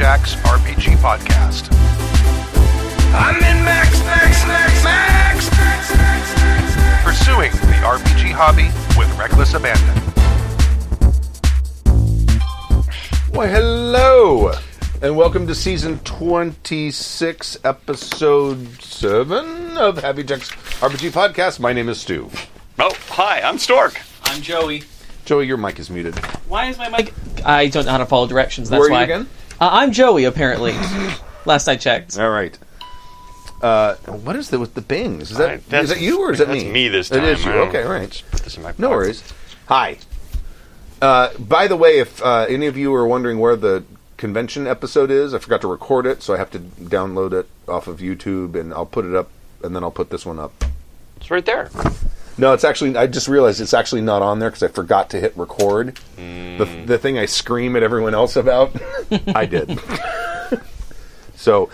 Jack's RPG Podcast. I'm in Max, Max, Max, Max, Max, Max, Max, Max. Pursuing the RPG hobby with reckless abandon. Why, hello, and welcome to season 26, episode 7 of Happy Jack's RPG Podcast. My name is Stu. Oh, hi, I'm Stork. I'm Joey. Joey, your mic is muted. Why is my mic? I don't know how to follow directions. That's Who are you why. again? Uh, I'm Joey. Apparently, last I checked. All right. Uh, what is that with the bings? Is that, Hi, is that's- that you or is that that's me? me this time. It is time. you. I don't- Okay, all right. Put this in my No pocket. worries. Hi. Uh, by the way, if uh, any of you are wondering where the convention episode is, I forgot to record it, so I have to download it off of YouTube, and I'll put it up, and then I'll put this one up. It's right there. No, it's actually. I just realized it's actually not on there because I forgot to hit record. The mm. the thing I scream at everyone else about, I did. so,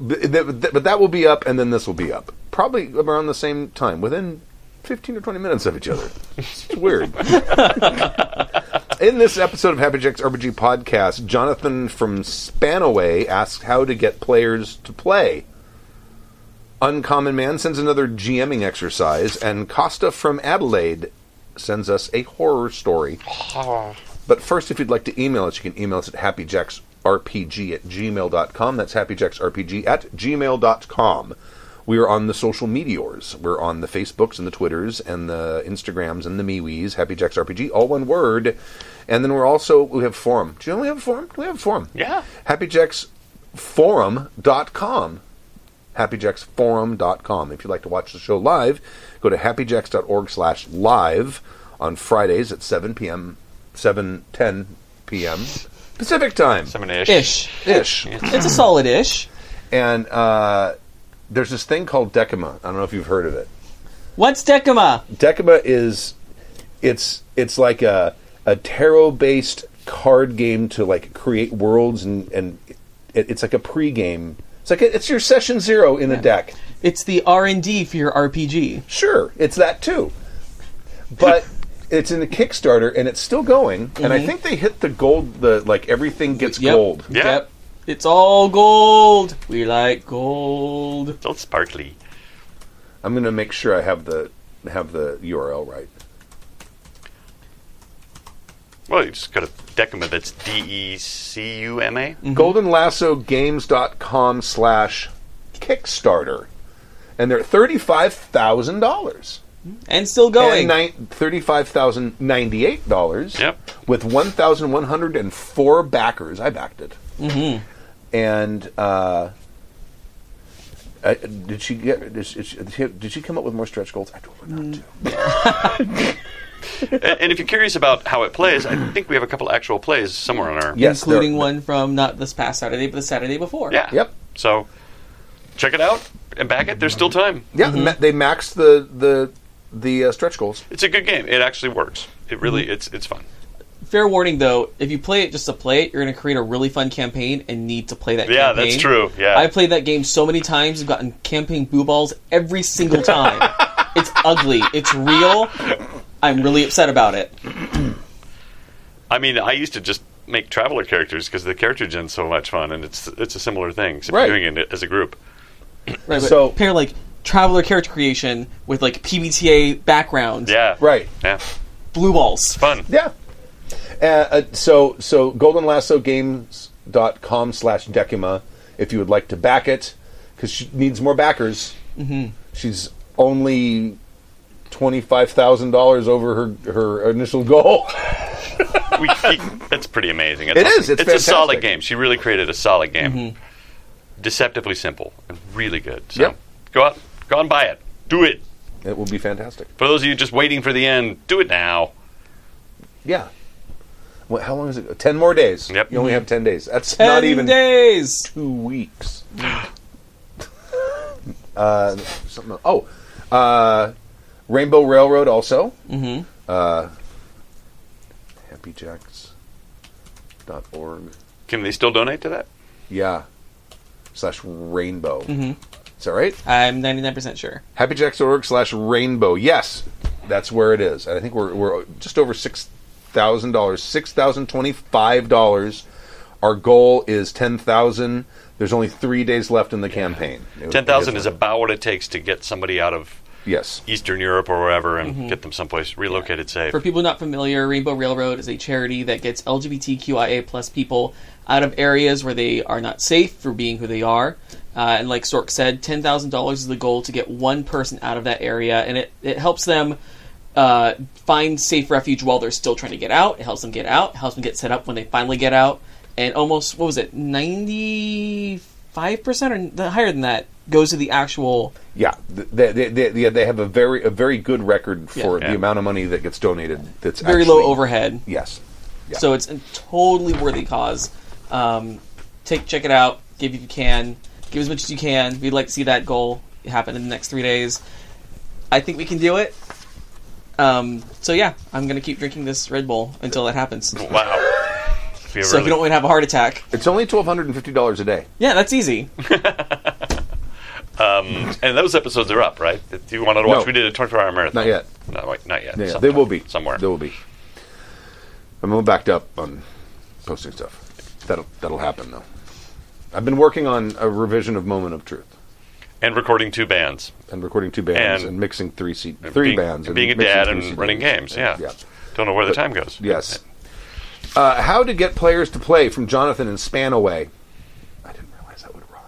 but, but that will be up, and then this will be up probably around the same time, within fifteen or twenty minutes of each other. It's weird. In this episode of Happy Jack's RPG podcast, Jonathan from Spanaway asks how to get players to play. Uncommon Man sends another GMing exercise, and Costa from Adelaide sends us a horror story. But first, if you'd like to email us, you can email us at happyjacksrpg at gmail.com. That's happyjacksrpg at gmail.com. We are on the social meteors. We're on the Facebooks and the Twitters and the Instagrams and the MeWe's, Happy Jacks RPG, all one word. And then we're also, we have forum. Do you know we have a forum? Do we have a forum? Yeah. happyjacksforum.com happyjacksforum.com if you'd like to watch the show live go to happyjacks.org slash live on fridays at 7 p.m 7 10 p.m pacific time Seven ish. Ish. ish It's a solid ish. and uh, there's this thing called decuma i don't know if you've heard of it What's Decuma? decuma is it's it's like a a tarot based card game to like create worlds and and it, it's like a pre-game it's like it's your session zero in a deck It's the R and D for your RPG. Sure, it's that too. But it's in the Kickstarter and it's still going. And I mm-hmm. think they hit the gold. The like everything gets Yep. gold. Yeah. Yep. It's all gold. We like gold. It's all sparkly. I'm gonna make sure I have the have the URL right. Well, you just got a Decuma that's D E C U M A. GoldenLassoGames.com slash Kickstarter, and they're thirty five thousand dollars. And still going. And thirty-five thousand ninety-eight dollars. Yep. With one thousand one hundred and four backers, I backed it. Mm-hmm. And uh, I, did she get? Did she, did she come up with more stretch goals? I told her not to. and, and if you're curious about how it plays, I think we have a couple actual plays somewhere on our. Yes, including there- one from not this past Saturday, but the Saturday before. Yeah. Yep. So check it out and back it. There's still time. Yeah, ma- they maxed the the the uh, stretch goals. It's a good game. It actually works. It really. It's it's fun. Fair warning though, if you play it just to play it, you're going to create a really fun campaign and need to play that game. Yeah, campaign. that's true. Yeah. I played that game so many times I've gotten campaign boo balls every single time. it's ugly. It's real. I'm really upset about it. I mean, I used to just make traveler characters because the character gen's so much fun, and it's it's a similar thing. Except Right. doing it as a group. Right, So- pair like traveler character creation with like PBTA background. Yeah. Right. Yeah. Blue balls. Fun. Yeah. Uh, uh, so so goldenlassogames.com slash decuma if you would like to back it because she needs more backers. Mm-hmm. She's only twenty five thousand dollars over her her initial goal. we, we, that's pretty amazing. It's It awesome. is. It's a solid game. She really created a solid game. Mm-hmm. Deceptively simple and really good. So Yep. go out, go out and buy it. Do it. it will be fantastic. For those of you just waiting for the end, do it now. Yeah. What, how long is it? Ten more days. Yep. You only have ten days. That's Ten not even days. two weeks. uh, something. Oh, uh, Rainbow Railroad also. Mm-hmm. Uh, happyjacks.org. Can they still donate to that? Yeah. Slash rainbow. Mm-hmm. Is that right? I'm 99% sure. Happyjacks.org slash rainbow. Yes, that's where it is. And I think we're, we're just over $6,000. $6,025 our goal is ten thousand. There's only three days left in the campaign. It- Ten thousand it is about what it takes to get somebody out of yes. Eastern Europe or wherever and get them someplace relocated safe. For people not familiar, Rainbow Railroad is a charity that gets LGBTQIA plus people out of areas where they are not safe for being who they are. Uh, and like Stork said, ten thousand dollars is the goal to get one person out of that area, and it, it helps them uh, find safe refuge while they're still trying to get out. It helps them get out. It helps them get set up when they finally get out. And almost what was it, ninety five percent or higher than that goes to the actual Yeah, they, they, they, they, they have a very a very good record for Yeah. the amount of money that gets donated. That's very actually- low overhead. Yes. Yeah. So it's a totally worthy cause. Um, take check it out. Give if you can. Give as much as you can. We'd like to see that goal happen in the next three days. I think we can do it. Um, so yeah, I'm gonna keep drinking this Red Bull until that happens. Wow. If you if you don't want to have a heart attack, it's only twelve hundred and fifty dollars a day. yeah, that's easy. and those episodes are up, right? If you wanted to watch, No. we did a 24 hour marathon. Not yet. No, wait, not yet. Yeah, yeah, they will be somewhere. They will be. I'm a little backed up on posting stuff. That'll that'll happen though. I've been working on a revision of Moment of Truth and recording two bands. and recording two bands and, And- mixing three seat three being, bands and being a dad and CDs. running games. Yeah. yeah. Don't know where the time goes. Yes. Uh, how to get players to play from Jonathan and Spanaway. I didn't realize that would rhyme.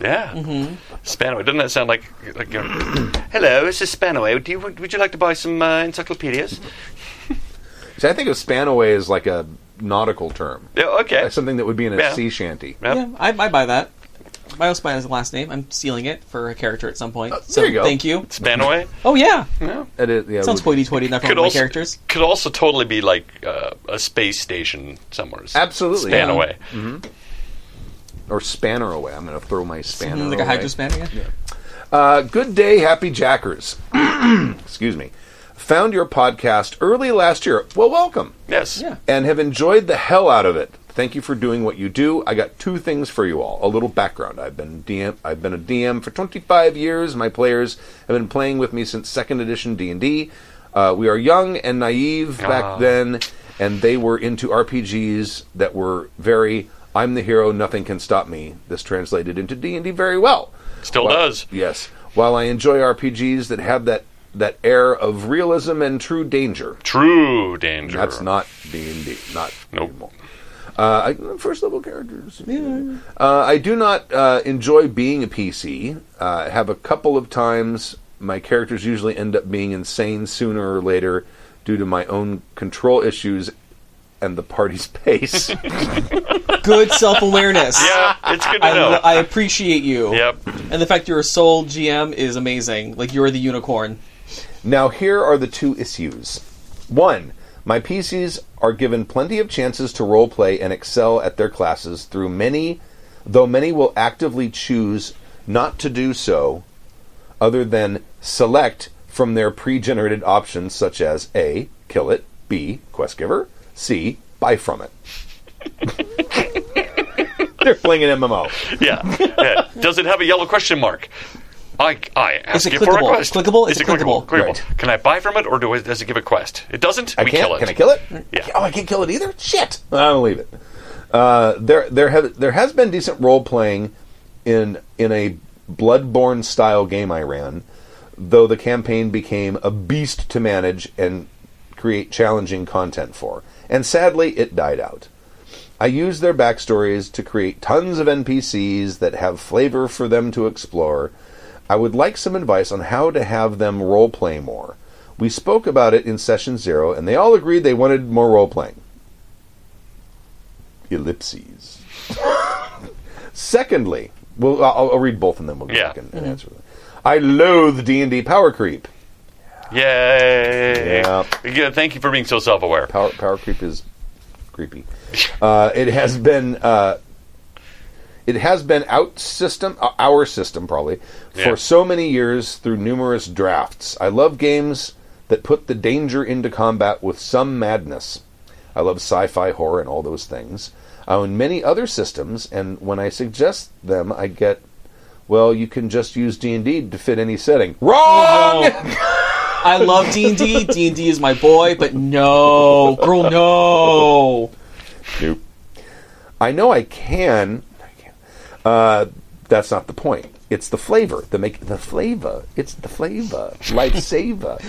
Yeah. Mm-hmm. Spanaway. Doesn't that sound like like? You know, Hello, this is Spanaway. Do you would you like to buy some uh, encyclopedias? See, I think of Spanaway as like a nautical term, Yeah. Okay. Like something that would be in a Yeah. sea shanty. Yep. Yeah, I, I buy that. Biospan is the last name. I'm stealing it for a character at some point. so there you go. thank you. Spanaway. Oh yeah, Yeah. It is- yeah, sounds would- hoity-toity enough for Could one my also characters. could also totally be like uh, a space station somewhere. Absolutely, yeah. Spanaway. Or spanner away. I'm going to throw my spanner Mm, like a away. hydro spanner. Yeah. Uh, good day, happy jackers. Excuse me. Found your podcast early last year. Well, welcome. Yes. Yeah. And have enjoyed the hell out of it. Thank you for doing what you do. I got two things for you all. A little background. I've been DM. I've been a DM for 25 years. My players have been playing with me since second edition D&D. Uh, we are young and naive back Ah. then, and they were into RPGs that were very "I'm the hero, nothing can stop me." This translated into D&D very well. Still Well, does. Yes. While I enjoy RPGs that have that that air of realism and true danger, True danger. that's not D and D. Not Nope. anymore. Uh, I, first level characters. Uh, I do not uh, enjoy being a PC. Uh, I have a couple of times my characters usually end up being insane sooner or later due to my own control issues and the party's pace. Good self-awareness. Yeah, it's good to I, know. I appreciate you. yep. And the fact you're a sole GM is amazing. Like you're the unicorn. Now, here are the two issues. One, my PCs are given plenty of chances to roleplay and excel at their classes through many, though many will actively choose not to do so, other than select from their pre generated options such as A, kill it, B, quest giver, C, buy from it. They're playing an MMO. Yeah. yeah. Does it have a yellow question mark? I, I ask it you for a clickable? quest. Clickable? Is Is it it clickable? clickable? Clickable. Right. Can I buy from it, or do I, does it give a quest? It doesn't. I we can't. kill it. Can I kill it? Yeah. Oh, I can't kill it either. Shit. I'll leave it. Uh, there, there have there has been decent role playing in in a Bloodborne style game I ran, though the campaign became a beast to manage and create challenging content for, and sadly, it died out. I use their backstories to create tons of NPCs that have flavor for them to explore. I would like some advice on how to have them roleplay more. We spoke about it in session zero, and they all agreed they wanted more role playing. Ellipses. Secondly, well, I'll, I'll read both of them. We'll go Yeah. back and, and answer them. I loathe D and D power creep. Yay! Yeah. Thank you for being so self-aware. Power power creep is creepy. Uh, it has been uh, it has been out system uh, our system probably for Yeah. so many years through numerous drafts. I love games that put the danger into combat with some madness. I love sci-fi, horror, and all those things. I own many other systems, and when I suggest them, I get, well, you can just use D and D to fit any setting. Wrong. I love D and D. D and D is my boy, but no, girl, no. Nope. I know I can. I can. Uh, that's not the point. It's the flavor. The make the flavor. It's the flavor. Lifesaver.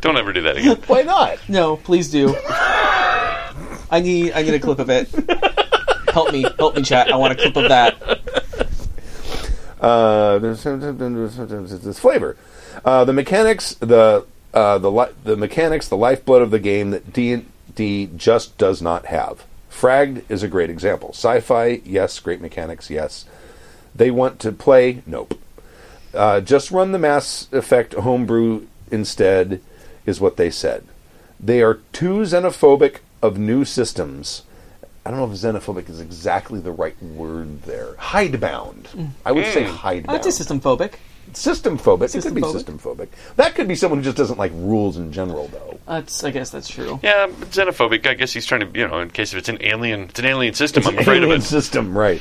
Don't ever do that again. Why not? No, please do. I need I need a clip of it. Help me, help me, chat. I want a clip of that. Uh, this flavor. Uh, the mechanics, the uh, the li- the mechanics, the lifeblood of the game that D D just does not have. Fragged is a great example. Sci-fi, yes. Great mechanics, yes. They want to play, nope. Uh, just run the Mass Effect homebrew instead, is what they said. They are too xenophobic of new systems. I don't know if xenophobic is exactly the right word there. Hidebound. I would say hidebound. That's a system phobic. System phobic. It could be System-phobic. That could be someone who just doesn't like rules in general, though. That's I guess that's true. Yeah, but xenophobic. I guess he's trying to, you know, in case if it's an alien, it's an alien system. I'm afraid of Alien it. system, right?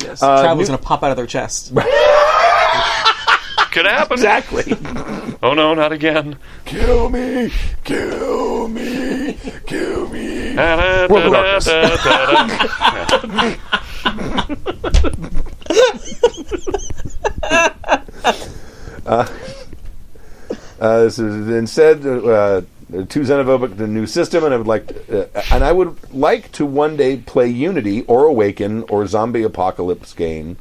Yes. Uh, Travel's new- gonna pop out of their chest. Could happen. Exactly. Oh no, not again. kill me, kill me, kill me. Da, da, World of da, Darkness. da, da. Uh, this is instead uh, too xenophobic the new system, and I would like, to, uh, and I would like to one day play Unity or Awaken or Zombie Apocalypse game.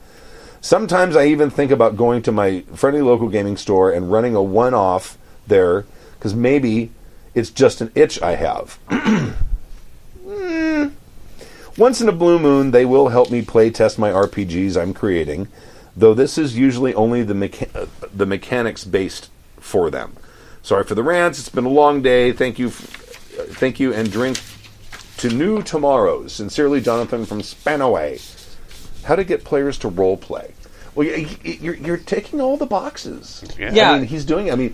Sometimes I even think about going to my friendly local gaming store and running a one-off there because maybe it's just an itch I have. Mm. Once in a blue moon, they will help me play test my RPGs I'm creating, though this is usually only the mecha- uh, the mechanics based for them. Sorry for the rants. It's been a long day. Thank you, f- uh, thank you, and drink to new tomorrows. Sincerely, Jonathan from Spanaway. How to get players to role play? Well, y- y- you're, you're taking all the boxes. Yeah. Yeah. I mean, he's doing. I mean,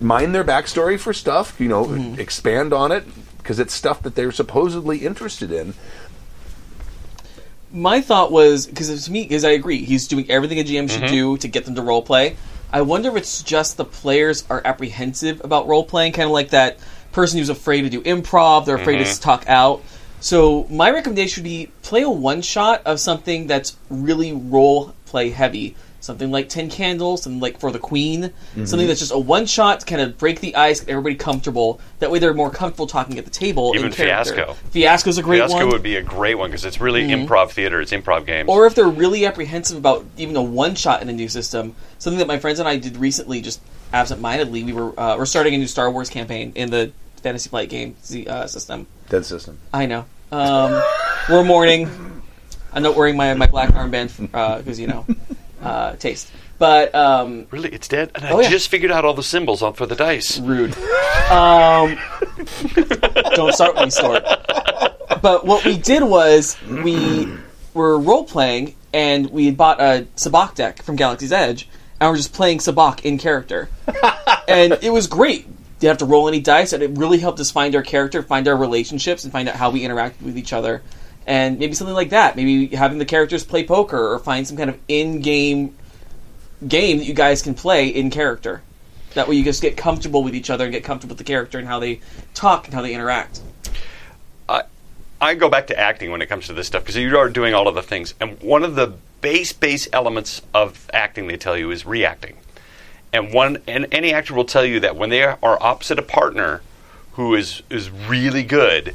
mind their backstory for stuff. You know, expand on it because it's stuff that they're supposedly interested in. My thought was because to me, because I agree, he's doing everything a GM should mm-hmm. do to get them to role play. I wonder if it's just the players are apprehensive about role playing, kind of like that person who's afraid to do improv, they're afraid to mm-hmm. talk out. So my recommendation would be play a one shot of something that's really role play heavy. Something like Ten Candles, something like For the Queen, something that's just a one shot to kind of break the ice, get everybody comfortable. That way they're more comfortable talking at the table. Even in. Fiasco. Fiasco's a great Fiasco one. Fiasco would be a great one because it's really improv theater. It's improv games. Or if they're really apprehensive about even a one shot in a new system, something that my friends and I did recently, just absent-mindedly, we were uh, we're starting a new Star Wars campaign in the Fantasy Flight game uh, system. Dead system. I know. Um, we're mourning. I'm not wearing my, my black armband because you know uh, taste, but um, really, it's dead. And I Oh, yeah. just figured out all the symbols on for the dice. rude. Um, don't start with me, Stuart. But what we did was we were role playing, and we had bought a Sabacc deck from Galaxy's Edge, and we're just playing Sabacc in character, and it was great. Didn't have to roll any dice, and it really helped us find our character, find our relationships, and find out how we interact with each other. And maybe something like that. Maybe having the characters play poker, or find some kind of in-game game that you guys can play in character. That way, you just get comfortable with each other and get comfortable with the character and how they talk and how they interact. I go back to acting when it comes to this stuff because you are doing all of the things. And one of the base base elements of acting they tell you is reacting. And one and any actor will tell you that when they are opposite a partner who is is really good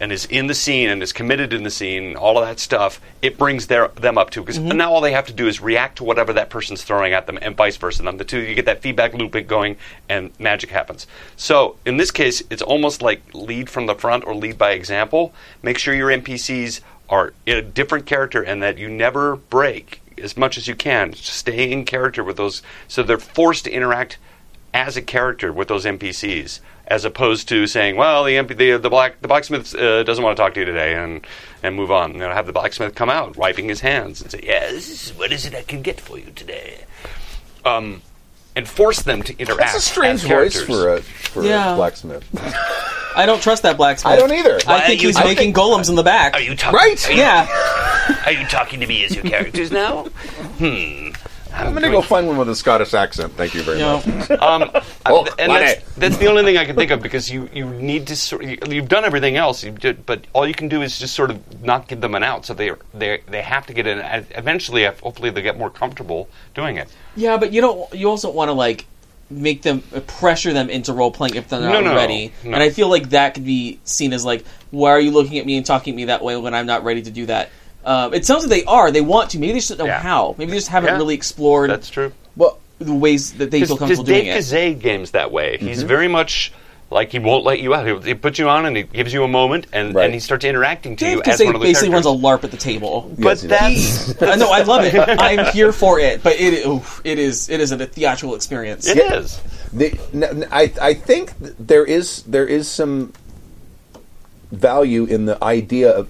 and is in the scene and is committed in the scene, all of that stuff, it brings their them up too because mm-hmm. now all they have to do is react to whatever that person's throwing at them, and vice versa. Them the two, you get that feedback loop going, and magic happens. So in this case, it's almost like lead from the front or lead by example. Make sure your NPCs are a different character and that you never break as much as you can. Stay in character with those, so they're forced to interact as a character with those NPCs, as opposed to saying, "Well, the MP, the, the black the blacksmith uh, doesn't want to talk to you today," and and move on. You know, have the blacksmith come out, wiping his hands, and say, "Yes, what is it I can get for you today?" Um, and force them to interact. That's a strange as voice characters. for a for Yeah. a blacksmith. I don't trust that blacksmith. I don't either. I think you- he's I making think- golems in the back. Are you talking? Right? Are you, Yeah. Are you talking to me as your characters now? Hmm. I'm going to go find one with a Scottish accent. Thank you very You know, much. Um, Oh, and that's, that's the only thing I can think of because you, you need to sort you, you've done everything else, you did, but all you can do is just sort of not give them an out. So they they they have to get in. Eventually, hopefully, they get more comfortable doing it. yeah, but you don't. You also want to like make them uh, pressure them into role playing if they're not No, no, ready. no. And I feel like that could be seen as like, why are you looking at me and talking to me that way when I'm not ready to do that? Um, it sounds like they are. They want to. Maybe they just don't know Yeah. how. Maybe they just haven't Yeah. really explored That's true. Well, the ways that they feel Because comfortable doing Dave it. Kazay games that way. He's Mm-hmm. very much like he won't let you out. He, he puts you on and he gives you a moment, and, Right. and he starts interacting to Dave you as one of the basically runs a LARP at the table. but Yes, he does. that's I know I love it. I'm here for it, but it oof, it is it is a theatrical experience. it is. The, n- n- I I think there is there is some value in the idea of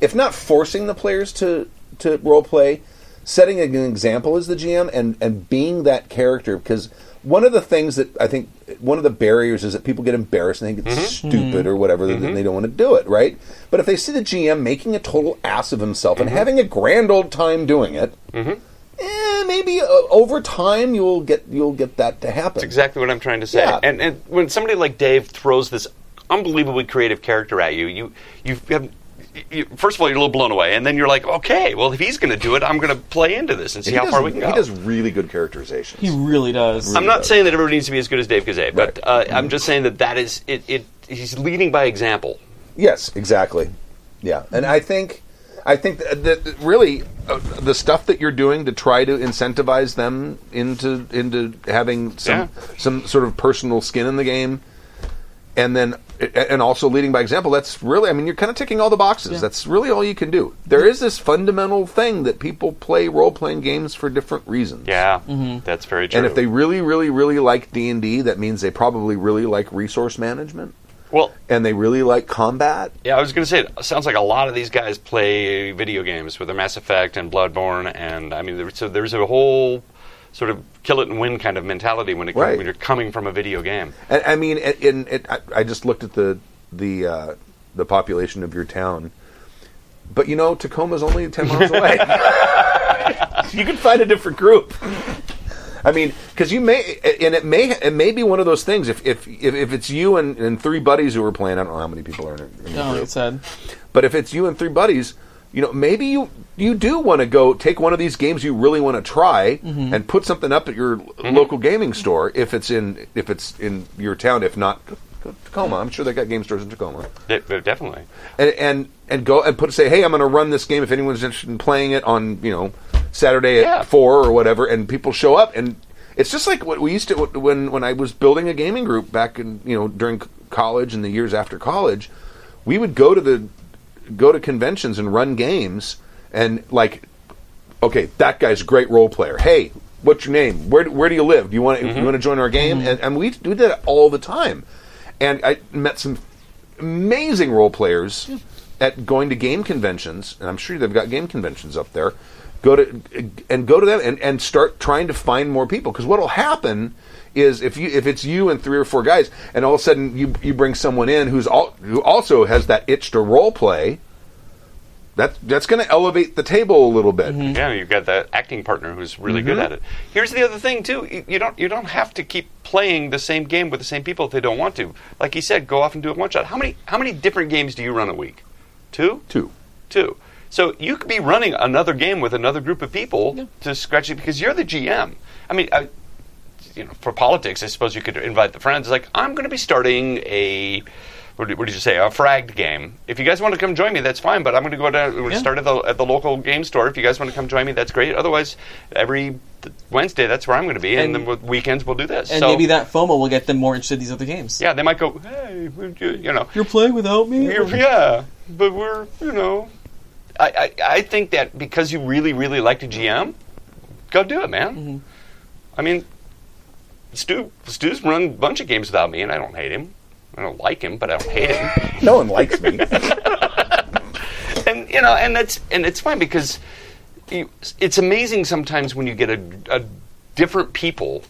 if, not forcing the players to to role play, setting an example as the GM and and being that character because one of the things that I think one of the barriers is that people get embarrassed and think it's stupid or whatever and they don't want to do it right. But if they see the GM making a total ass of himself and having a grand old time doing it. Eh, maybe uh, over time you'll get you'll get that to happen. That's exactly what I'm trying to say. Yeah. And and when somebody like Dave throws this unbelievably creative character at you, you you have. You, first of all, you're a little blown away, and then you're like, "Okay, well, if he's going to do it, I'm going to play into this and see He how does, far we can go." He does really good characterizations. He really does. I'm not saying that everybody needs to be as good as Dave Kazay, but Right. uh, I'm just saying that that is it, it. He's leading by example. Yes, exactly. Yeah, and I think, I think that, that really uh, the stuff that you're doing to try to incentivize them into into having some Yeah. some sort of personal skin in the game, and then and also leading by example. That's really, I mean, you're kind of ticking all the boxes. That's really all you can do. There is this fundamental thing that people play role playing games for different reasons. Yeah, mm-hmm. that's very true. And if they really, really, really like D and D, that means they probably really like resource management, well, and they really like combat. yeah, I was going to say it sounds like a lot of these guys play video games with their Mass Effect and Bloodborne, and I mean, there, so there's a whole sort of kill it and win kind of mentality when it Right. when you're coming from a video game. And I mean, in, in it, I, I just looked at the the uh, the population of your town, but you know, Tacoma's only ten miles away. you can find a different group. I mean, because you may, and it may, it may be one of those things. If if if, if it's you and, and three buddies who are playing, I don't know how many people are in, a- in the No, group. it said. But if it's you and three buddies, you know, maybe you you do want to go take one of these games you really want to try mm-hmm. and put something up at your mm-hmm. local gaming store if it's in if it's in your town. If not, go to Tacoma. I'm sure they got game stores in Tacoma. De- definitely. And and and go and put say, hey, I'm going to run this game. If anyone's interested in playing it on you know Saturday at Yeah. four or whatever, and people show up and. It's just like what we used to when when I was building a gaming group back in you know during college and the years after college, we would go to the go to conventions and run games and like okay that guy's a great role player. Hey what's your name? Where, where do you live? Do you want to you mm-hmm. want to join our game? Mm-hmm. And, and we do that all the time. And i met some amazing role players at going to game conventions and i'm sure they've got game conventions up there go to and go to them and, and start trying to find more people. Because what'll happen is if you if it's you and three or four guys and all of a sudden you you bring someone in who's all who also has that itch to role play that that's going to elevate the table a little bit mm-hmm. Yeah, you've got that acting partner who's really good mm-hmm. at it. Here's the other thing too: you, you don't you don't have to keep playing the same game with the same people if they don't want to. Like you said, go off and do a one shot. How many how many different games do you run a week? Two, too two. So you could be running another game with another group of people to scratch it because you're the GM. I mean, I, you know, for politics, I suppose you could invite the friends. Like, I'm going to be starting a. What did, what did you say? A fragged game. If you guys want to come join me, that's fine. But I'm going to go down. We're going to Yeah. start at the at the local game store. If you guys want to come join me, that's great. Otherwise, every Wednesday, that's where I'm going to be, and, And- then weekends we'll do this. And so, maybe that FOMO will get them more interested in these other games. yeah, they might go. Hey, you, you know, You're playing without me? yeah, but we're you know, I, I I think that because you really really like to GM, go do it, man. Mm-hmm. I mean, Stu Stu's run a bunch of games without me, and I don't hate him. I don't like him, but I don't hate him. no one likes me and you know, and that's and it's fine because you, it's amazing sometimes when you get a, a different people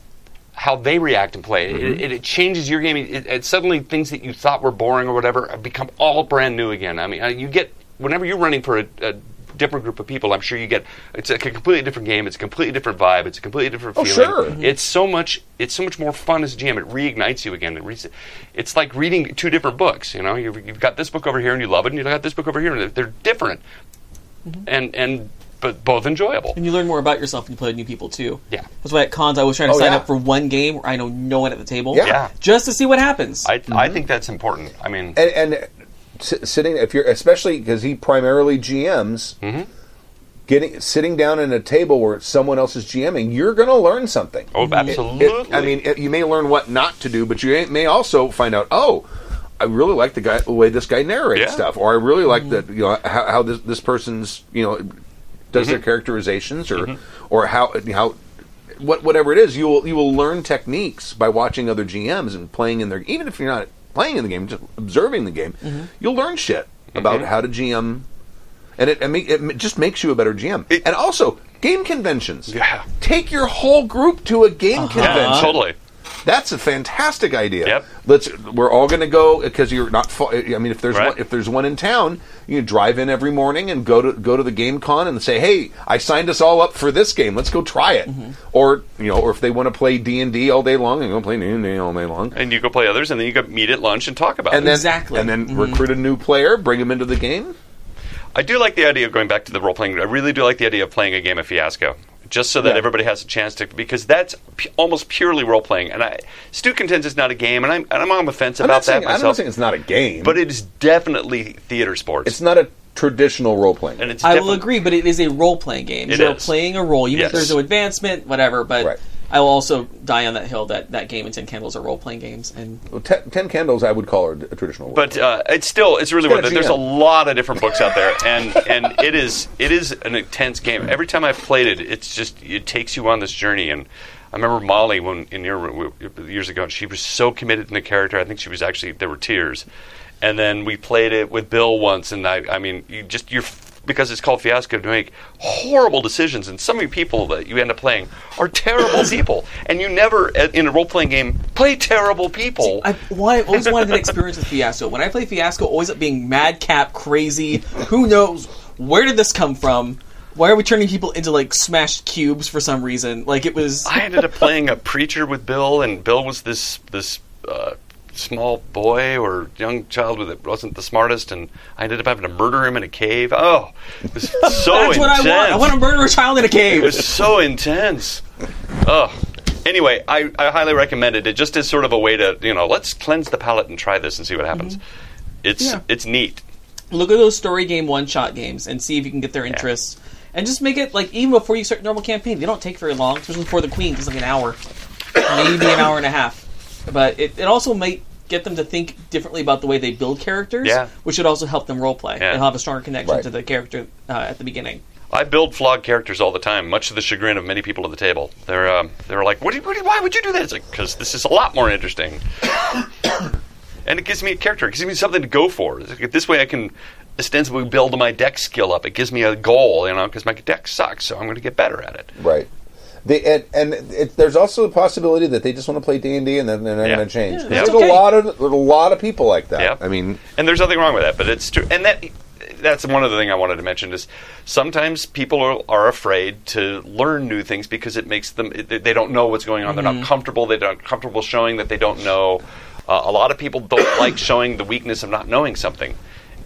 how they react and play. It, it, it changes your game. It, it suddenly things that you thought were boring or whatever become all brand new again. I mean, uh, you get whenever you're running for a, a different group of people, I'm sure you get it's a completely different game. It's a completely different vibe. It's a completely different Oh, feeling. sure. Mm-hmm. It's so much. It's so much more fun as a GM. It reignites you again. It re- it's like reading two different books. You know, you've, you've got this book over here and you love it, and you've got this book over here and they're, they're different, Mm-hmm. and and but both enjoyable. And you learn more about yourself when you play with new people too. Yeah. That's why at cons I was trying to Oh, sign yeah. up for one game where I know no one at the table. Yeah. Yeah. Just to see what happens. I Mm-hmm. I think that's important. I mean, and, and s- sitting if you're especially because he primarily GMs, Mm-hmm. getting sitting down at a table where someone else is GMing, you're going to learn something. oh, absolutely. it- I mean, it, you may learn what not to do, but you may also find out, oh, I really like the guy the way this guy narrates Yeah. stuff, or I really like mm-hmm. that you know how, how this this person's you know does their mm-hmm. characterizations, or mm-hmm. or how how what whatever it is, you will you will learn techniques by watching other GMs and playing in their even if you're not playing in the game, just observing the game, mm-hmm. you'll learn shit about mm-hmm. how to GM. And it, it, it just makes you a better GM. It- and also, game conventions. Yeah. Take your whole group to a game uh-huh. yeah, convention. totally. That's a fantastic idea. Yep. Let's. We're all going to go because you're not. fa- I mean, if there's Right. one, if there's one in town, you drive in every morning and go to go to the game con and say, "Hey, I signed us all up for this game. Let's go try it." Mm-hmm. Or you know, or if they want to play D and D all day long, and go play D and D all day long. And you go play others, and then you go meet at lunch and talk about And it. then, Exactly. and then Mm-hmm. recruit a new player, bring him into the game. I do like the idea of going back to the role playing. I really do like the idea of playing a game of Fiasco, just so that Yeah. everybody has a chance to, because that's pu- almost purely role playing. And I, Stu contends it's not a game, and I'm and I'm on the fence about not saying, that I'm not saying it's not a game, but it is definitely theater sports. it's not a traditional role playing. and it's I will agree, but it is a role playing game. It You're is. playing a role, even Yes. if there's no advancement, whatever. But Right. I will also die on that hill that that game and Ten Candles are role playing games. And Well, ten, ten candles, I would call a, a traditional. Role But uh, it's still it's really worth it. There's a lot of different books out there, and and it is it is an intense game. Every time I've played it, it's just it takes you on this journey. And I remember Molly when in your years ago, she was so committed in the character. I think she was actually there were tears. And then we played it with Bill once, and I I mean you just you're because it's called Fiasco to make horrible decisions, and some of you people that you end up playing are terrible people, and you never in a role playing game play terrible people. I, why, I always wanted an experience with Fiasco. When I play Fiasco, always up being madcap, crazy. Who knows where did this come from? Why are we turning people into like smashed cubes for some reason? Like it was. I ended up playing a preacher with Bill, and Bill was this this uh, small boy or young child that wasn't the smartest, and I ended up having to murder him in a cave. Oh, it was so That's intense. what I want. I want to murder a child in a it cave. was so intense. Oh. Anyway, I, I highly recommend it. It just is sort of a way to, you know, let's cleanse the palate and try this and see what happens. Mm-hmm. It's Yeah. it's neat. Look at those story game one shot games and see if you can get their interests. And just make it like even before you start normal campaign. They don't take very long, especially before the queen. It's like an hour, maybe an hour and a half. But it, it also might get them to think differently about the way they build characters, Yeah. which should also help them roleplay Yeah. and have a stronger connection Right. to the character uh, at the beginning. I build flawed characters all the time, much to the chagrin of many people at the table. They're um, they're like, what do you, what do you- why would you do that? It's like because this is a lot more interesting, and it gives me a character. It gives me something to go for. It's like, This way, I can ostensibly build my deck skill up. It gives me a goal, you know, because my deck sucks, so I'm going to get better at it. Right. They, and and it, there's also a possibility that they just want to play D and D and then they're not Yeah. going to change. Yeah, there's okay. a lot of there's a lot of people like that. Yep. I mean, And there's nothing wrong with that, but it's true. And that that's one other thing I wanted to mention is sometimes people are, are afraid to learn new things because it makes them they they don't know what's going on. They're not comfortable. They're not comfortable showing that they don't know. Uh, a lot of people don't like showing the weakness of not knowing something.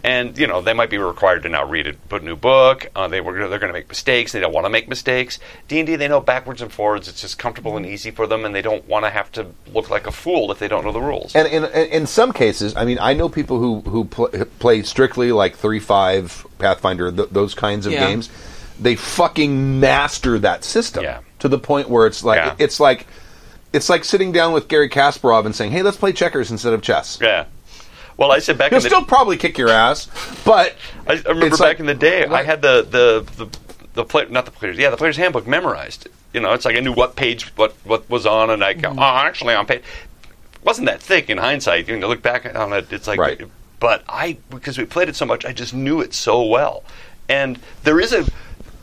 And you know they might be required to now read it, put a new book. Uh, they were they're going to make mistakes. They don't want to make mistakes. D and D they know backwards and forwards. It's just comfortable and easy for them, and they don't want to have to look like a fool if they don't know the rules. and in in some cases, I mean, I know people who who pl- play strictly like three five Pathfinder, th- those kinds of Yeah. games. They fucking master that system Yeah. to the point where it's like Yeah. it's like it's like sitting down with Garry Kasparov and saying, "Hey, let's play checkers instead of chess." yeah. Well, I said back He'll in the still probably kick your ass, but I, I remember back like- in the day, I had the the the, the play, not the players, yeah, the players handbook memorized. You know, it's like I knew what page what what was on, and I go, mm-hmm. oh, actually on page wasn't that thick in hindsight. You know, look back on it, it's like, Right. but I because we played it so much, I just knew it so well, and there is a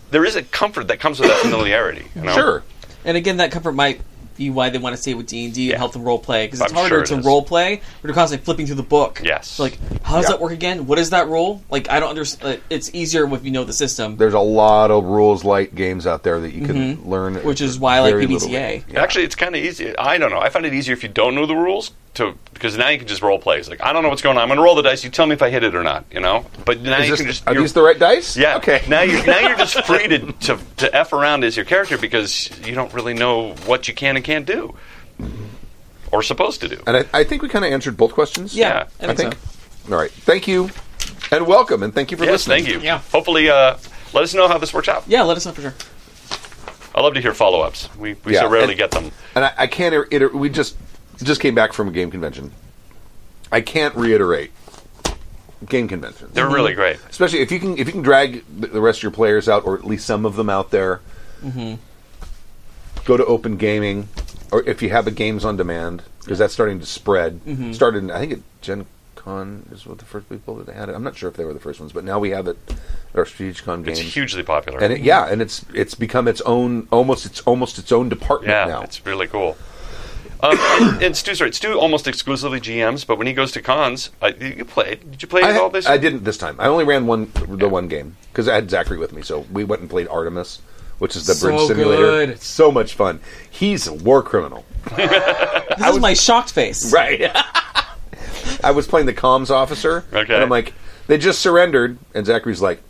there is a comfort that comes with that familiarity. You know? sure. And again, that comfort might be why they want to stay with D and D and help them role play because it's I'm harder sure it to is. role play. We're constantly flipping through the book. Yes. So, like, how does Yeah. that work again? What is that role? Like, I don't understand. It's easier if you know the system, There's a lot of rules light games out there that you can learn, Mm-hmm. Which is why I like very little PBTA. Yeah. Actually, it's kind of easy. I don't know. I find it easier if you don't know the rules to because now you can just role play. It's like I don't know what's going on. I'm going to roll the dice. You tell me if I hit it or not. You know. But now Is you this- can just are these the right dice? Yeah. Okay. Now you're now you're just free to, to to f around as your character because you don't really know what you can and can't do, or supposed to do. And I, I think we kind of answered both questions. Yeah, Yeah, I think, I think. so. All right. Thank you, and welcome, and thank you for Yes, listening. thank you. Yeah. Hopefully, uh, let us know how this works out. Yeah, let us know for sure. I love to hear follow ups. We we Yeah, so rarely and- get them. And I, I can't. ir- Iter- we just just came back from a game convention. I can't reiterate game conventions. They're really great. especially if you can if you can drag the rest of your players out or at least some of them out there mm-hmm. go to open gaming or if you have a games on demand because that's starting to spread mm-hmm. started in, i think at gen con is what the first people that had it i'm not sure if they were the first ones but now we have it at our Strategicon It's games hugely popular. and it, yeah and it's it's become its own almost it's almost its own department yeah, now it's really cool. Um, and, and Stu, sorry, Stu almost exclusively GMs, but when he goes to cons, uh, you you played. Did you play I, at all this? I didn't this time. I only ran one the one game because I had Zachary with me, so we went and played Artemis, which is the So bridge simulator. good. So much fun. He's a war criminal, This is my shocked face. right? I was playing the comms officer, Okay. and I'm like, they just surrendered, and Zachary's like.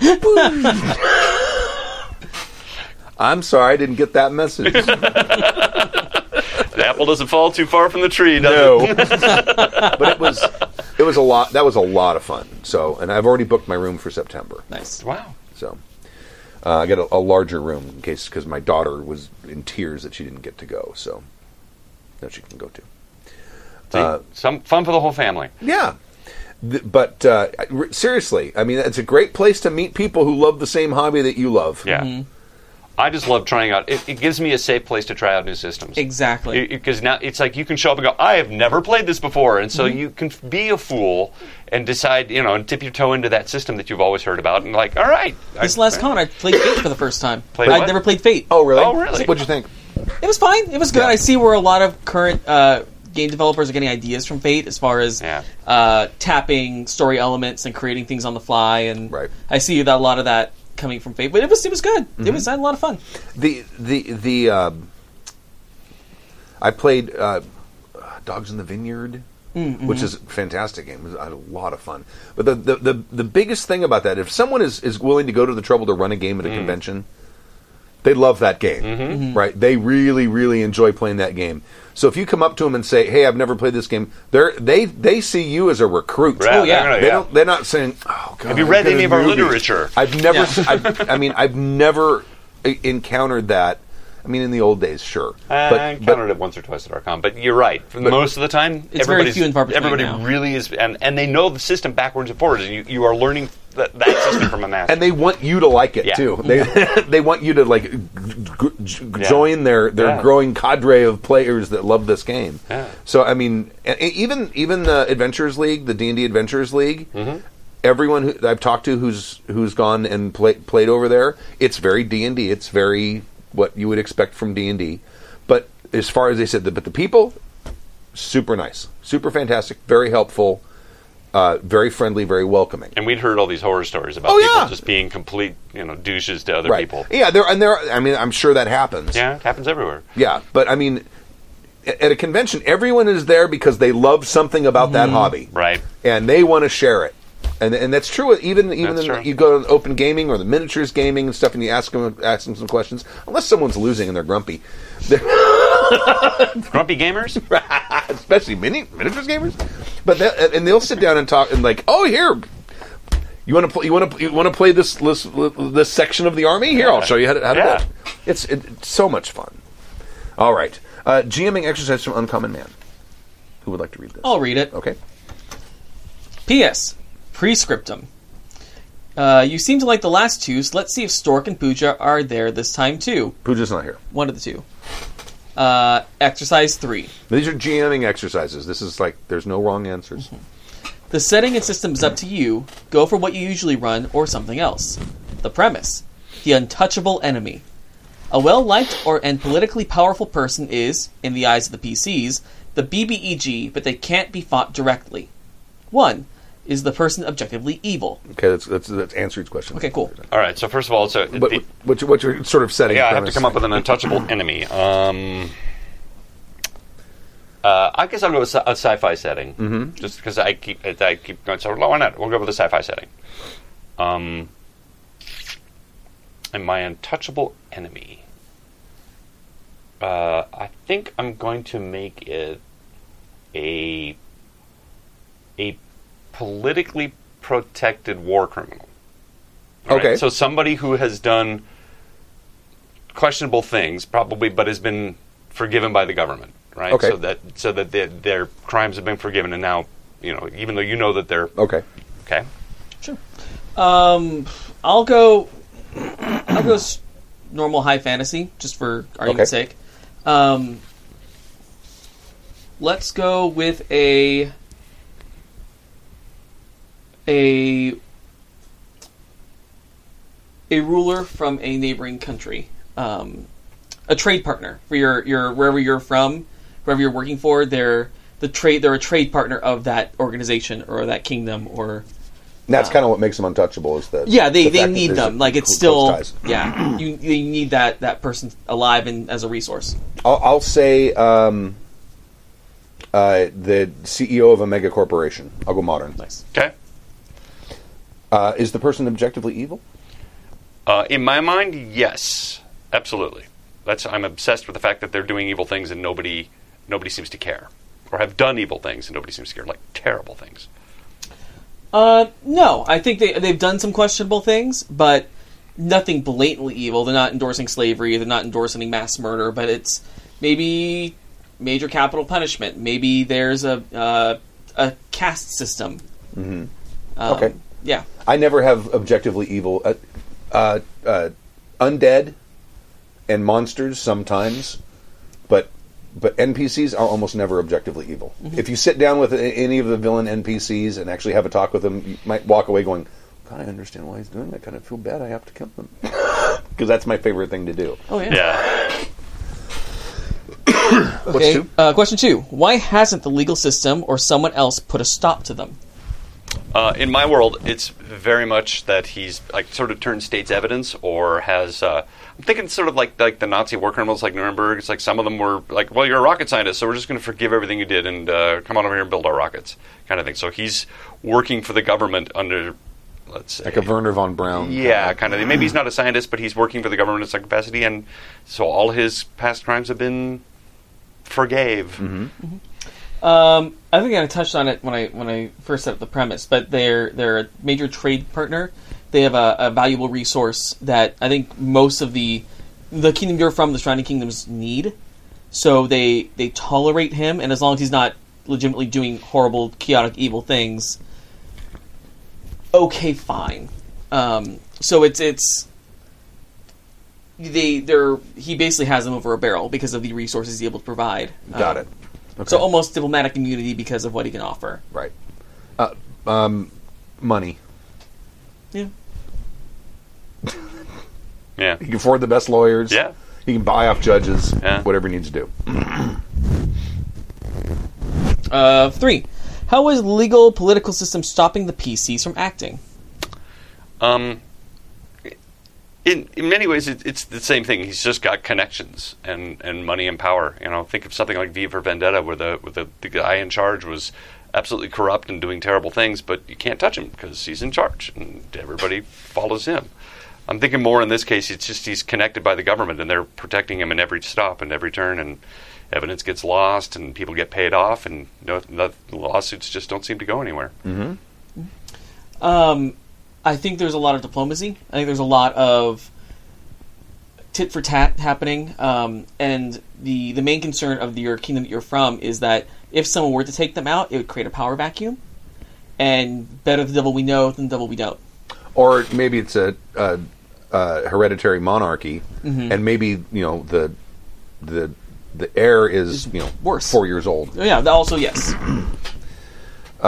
I'm sorry, I didn't get that message. The apple doesn't fall too far from the tree, does no, it? but it was it was a lot. That was a lot of fun. So, and I've already booked my room for September. Nice. Wow. So uh, I got a, a larger room in case because my daughter was in tears that she didn't get to go. So now she can go too. See, Uh, some fun for the whole family. Yeah. Th- but uh, r- seriously, I mean, it's a great place to meet people who love the same hobby that you love. Yeah. Mm-hmm. I just love trying out. It, it gives me a safe place to try out new systems. Exactly. Because now it's like you can show up and go, I have never played this before, and Mm-hmm. so you can be a fool and decide, you know, and dip your toe into that system that you've always heard about, and like, all right, This I- last con, I played Fate for the first time. Played I'd what? never played Fate. Oh, really? Oh, really? What'd you think? It was fine. It was good. Yeah. I see where a lot of current uh, game developers are getting ideas from Fate as far as Yeah. uh, tapping story elements and creating things on the fly. And Right. I see that a lot of that coming from Fate. But it was it was good. It mm-hmm. was I had a lot of fun. The the the um, I played uh, Dogs in the Vineyard, mm-hmm. which is a fantastic game. I had a lot of fun. But the, the, the, the biggest thing about that, if someone is, is willing to go to the trouble to run a game at a mm. convention, they love that game, mm-hmm. right? They really, really enjoy playing that game. So if you come up to them and say, "Hey, I've never played this game," they they they see you as a recruit. Yeah, Oh, yeah. they're gonna- They yeah. don't. They're not saying, "Oh God." Have you read any a of our newbie." literature? I've never. Yeah. s- I've, I mean, I've never e- encountered that. I mean, in the old days, sure, I but, encountered it once or twice at our con, but you're right. For most of the time, It's very few and far between Everybody now. really is, and, and they know the system backwards and forwards, and you, you are learning that, that system from a master. and they want you to like it Yeah. too. They they want you to like g- g- g- Yeah. join their their Yeah. growing cadre of players that love this game. Yeah. So I mean, e- even even the Adventures League, the D and D Adventures League. Mm-hmm. Everyone who I've talked to who's who's gone and play, played over there, it's very D and D. It's very what you would expect from D and D. But as far as they said, but the people, super nice, super fantastic, very helpful, uh, very friendly, very welcoming. and we'd heard all these horror stories about Oh, people yeah. just being complete, you know, douches to other right. people. Yeah, there and there. I mean, I'm sure that happens. Yeah, it happens everywhere. Yeah, but I mean, at a convention, everyone is there because they love something about that hobby, Right. and they want to share it. And, and that's true. Even even in, true. you go to open gaming or the miniatures gaming and stuff, and you ask them ask them some questions. Unless someone's losing and they're grumpy, Grumpy gamers? especially mini miniatures gamers. But that, and they'll sit down and talk and like, oh here, you want to play? You want to you want to play this, this this section of the army? Here, I'll show you how to, how to Yeah. do it. It's, it, it's so much fun. All right, uh, GMing exercise from Uncommon Man. Who would like to read this? I'll read it. Okay. P.S. Prescriptum. Uh, you seem to like the last two, so let's see if Stork and Pooja are there this time too. Pooja's not here. One of the two. Uh, exercise three. These are GMing exercises. This is like there's no wrong answers. The setting and system is up to you. Go for what you usually run or something else. The premise the untouchable enemy. A well liked or and politically powerful person is, in the eyes of the PCs, the BBEG, but they can't be fought directly. One is the person objectively evil. Okay, that's that's, that's answer each question. Okay, cool. All right. So first of all, so But the- what, what you're sort of setting? yeah, I have to come up with an untouchable enemy. Um, uh, I guess I'll go with sci- a sci-fi setting, mm-hmm. just because I keep I keep going. So why not? We'll go with a sci-fi setting. Um, and my untouchable enemy. Uh, I think I'm going to make it a a politically protected war criminal. All right? Okay. So somebody who has done questionable things, probably, but has been forgiven by the government, right? Okay. So that so that their, their crimes have been forgiven, and now you know, even though you know that they're Okay. okay. Sure. Um, I'll go. I'll go s- normal high fantasy, just for argument's Okay. sake. Um, let's go with a a a ruler from a neighboring country, um, a trade partner for your your wherever you're from, wherever you're working for. They're the trade. They're a trade partner of that organization or that kingdom or And that's kind of what makes them untouchable. Is that? yeah, they, the they need them. Like it's still yeah. You they need that that person alive and as a resource. I'll, I'll say um, uh, the CEO of a mega corporation. I'll go modern. Nice. Okay. Uh, is the person objectively evil? Uh, in my mind, yes, absolutely. That's I'm obsessed with the fact that they're doing evil things and nobody nobody seems to care, or have done evil things and nobody seems to care, like terrible things. Uh, no, I think they they've done some questionable things, but nothing blatantly evil. They're not endorsing slavery. They're not endorsing mass murder. But it's maybe major capital punishment. Maybe there's a uh, a caste system. Mm-hmm. Okay. Yeah. I never have objectively evil. Uh, uh, uh, undead and monsters sometimes, but but NPCs are almost never objectively evil. If you sit down with any of the villain NPCs and actually have a talk with them, you might walk away going, "God, I understand why he's doing that. I Kind of feel bad. I have to kill them." Because that's my favorite thing to do. Oh yeah. Yeah. What's Okay. two? Uh, question two: Why hasn't the legal system or someone else put a stop to them? Uh, in my world, it's very much that he's like sort of turned state's evidence, or has. Uh, I'm thinking sort of like like the Nazi war criminals, like Nuremberg. It's like some of them were like, "Well, you're a rocket scientist, so we're just going to forgive everything you did and uh, come on over here and build our rockets," kind of thing. So he's working for the government under, let's say, Like a Wernher von Braun. yeah, kind of. thing. Maybe he's not a scientist, but he's working for the government in some capacity, and so all his past crimes have been forgave. Um, I think I touched on it when I when I first set up the premise, but they're they're a major trade partner. They have a, a valuable resource that I think most of the the kingdom you're from, the surrounding kingdoms, need. So they they tolerate him, and as long as he's not legitimately doing horrible, chaotic, evil things, okay, fine. Um, so it's it's they they're he basically has them over a barrel because of the resources he's able to provide. Got Um, it. Okay. so almost diplomatic immunity because of what he can offer. right. Uh, um, money. Yeah. Yeah. He can afford the best lawyers. Yeah. He can buy off judges. Yeah. Whatever he needs to do. Uh, three. How is legal political system stopping the PCs from acting? Um, in in many ways, it, it's the same thing. He's just got connections and, and money and power. You know, think of something like V for Vendetta, where the where the, the guy in charge was absolutely corrupt and doing terrible things, but you can't touch him because he's in charge and everybody follows him. I'm thinking more in this case. It's just he's connected by the government and they're protecting him in every stop and every turn, and evidence gets lost and people get paid off, and no, no, lawsuits just don't seem to go anywhere. Um, I think there's a lot of diplomacy. I think there's a lot of tit for tat happening. Um, and the the main concern of the, your kingdom that you're from is that if someone were to take them out, it would create a power vacuum. And better the devil we know than the devil we don't. or maybe it's a, a, a hereditary monarchy, Mm-hmm. and maybe you know the the the heir is you know worse. four years old. Oh, yeah, also yes.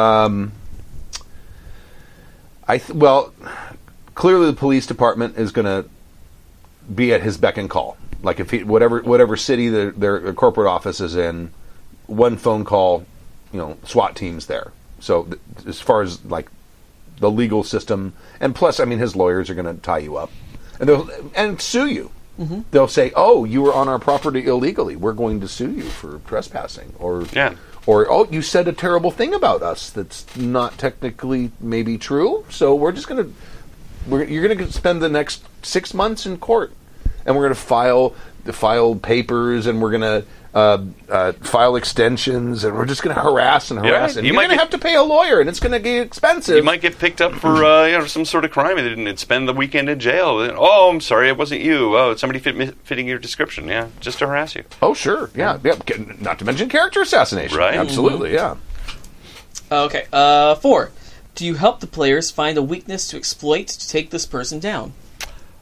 I th- well, clearly the police department is going to be at his beck and call. like if he, whatever whatever city their, their corporate office is in, one phone call, you know, SWAT teams there. So th- as far as like the legal system, and plus, I mean, his lawyers are going to tie you up, and they'll and sue you. Mm-hmm. They'll say, "Oh, you were on our property illegally. We're going to sue you for trespassing." Or Yeah. Or oh, you said a terrible thing about us that's not technically maybe true. So we're just going to you're going to spend the next six months in court, and we're going to file the file papers, and we're going to uh, uh, file extensions, and we're just going to harass and Yeah, harass. and you you're might going to have to pay a lawyer, and it's going to be expensive. You might get picked up for uh, you know some sort of crime and didn't spend the weekend in jail. Oh, I'm sorry, it wasn't you. Oh, it's somebody fit, fitting your description. Yeah, just to harass you. oh, sure, yeah, yeah. Get- Not to mention character assassination. Right. Absolutely, yeah. Okay. Uh, four. Do you help the players find a weakness to exploit to take this person down?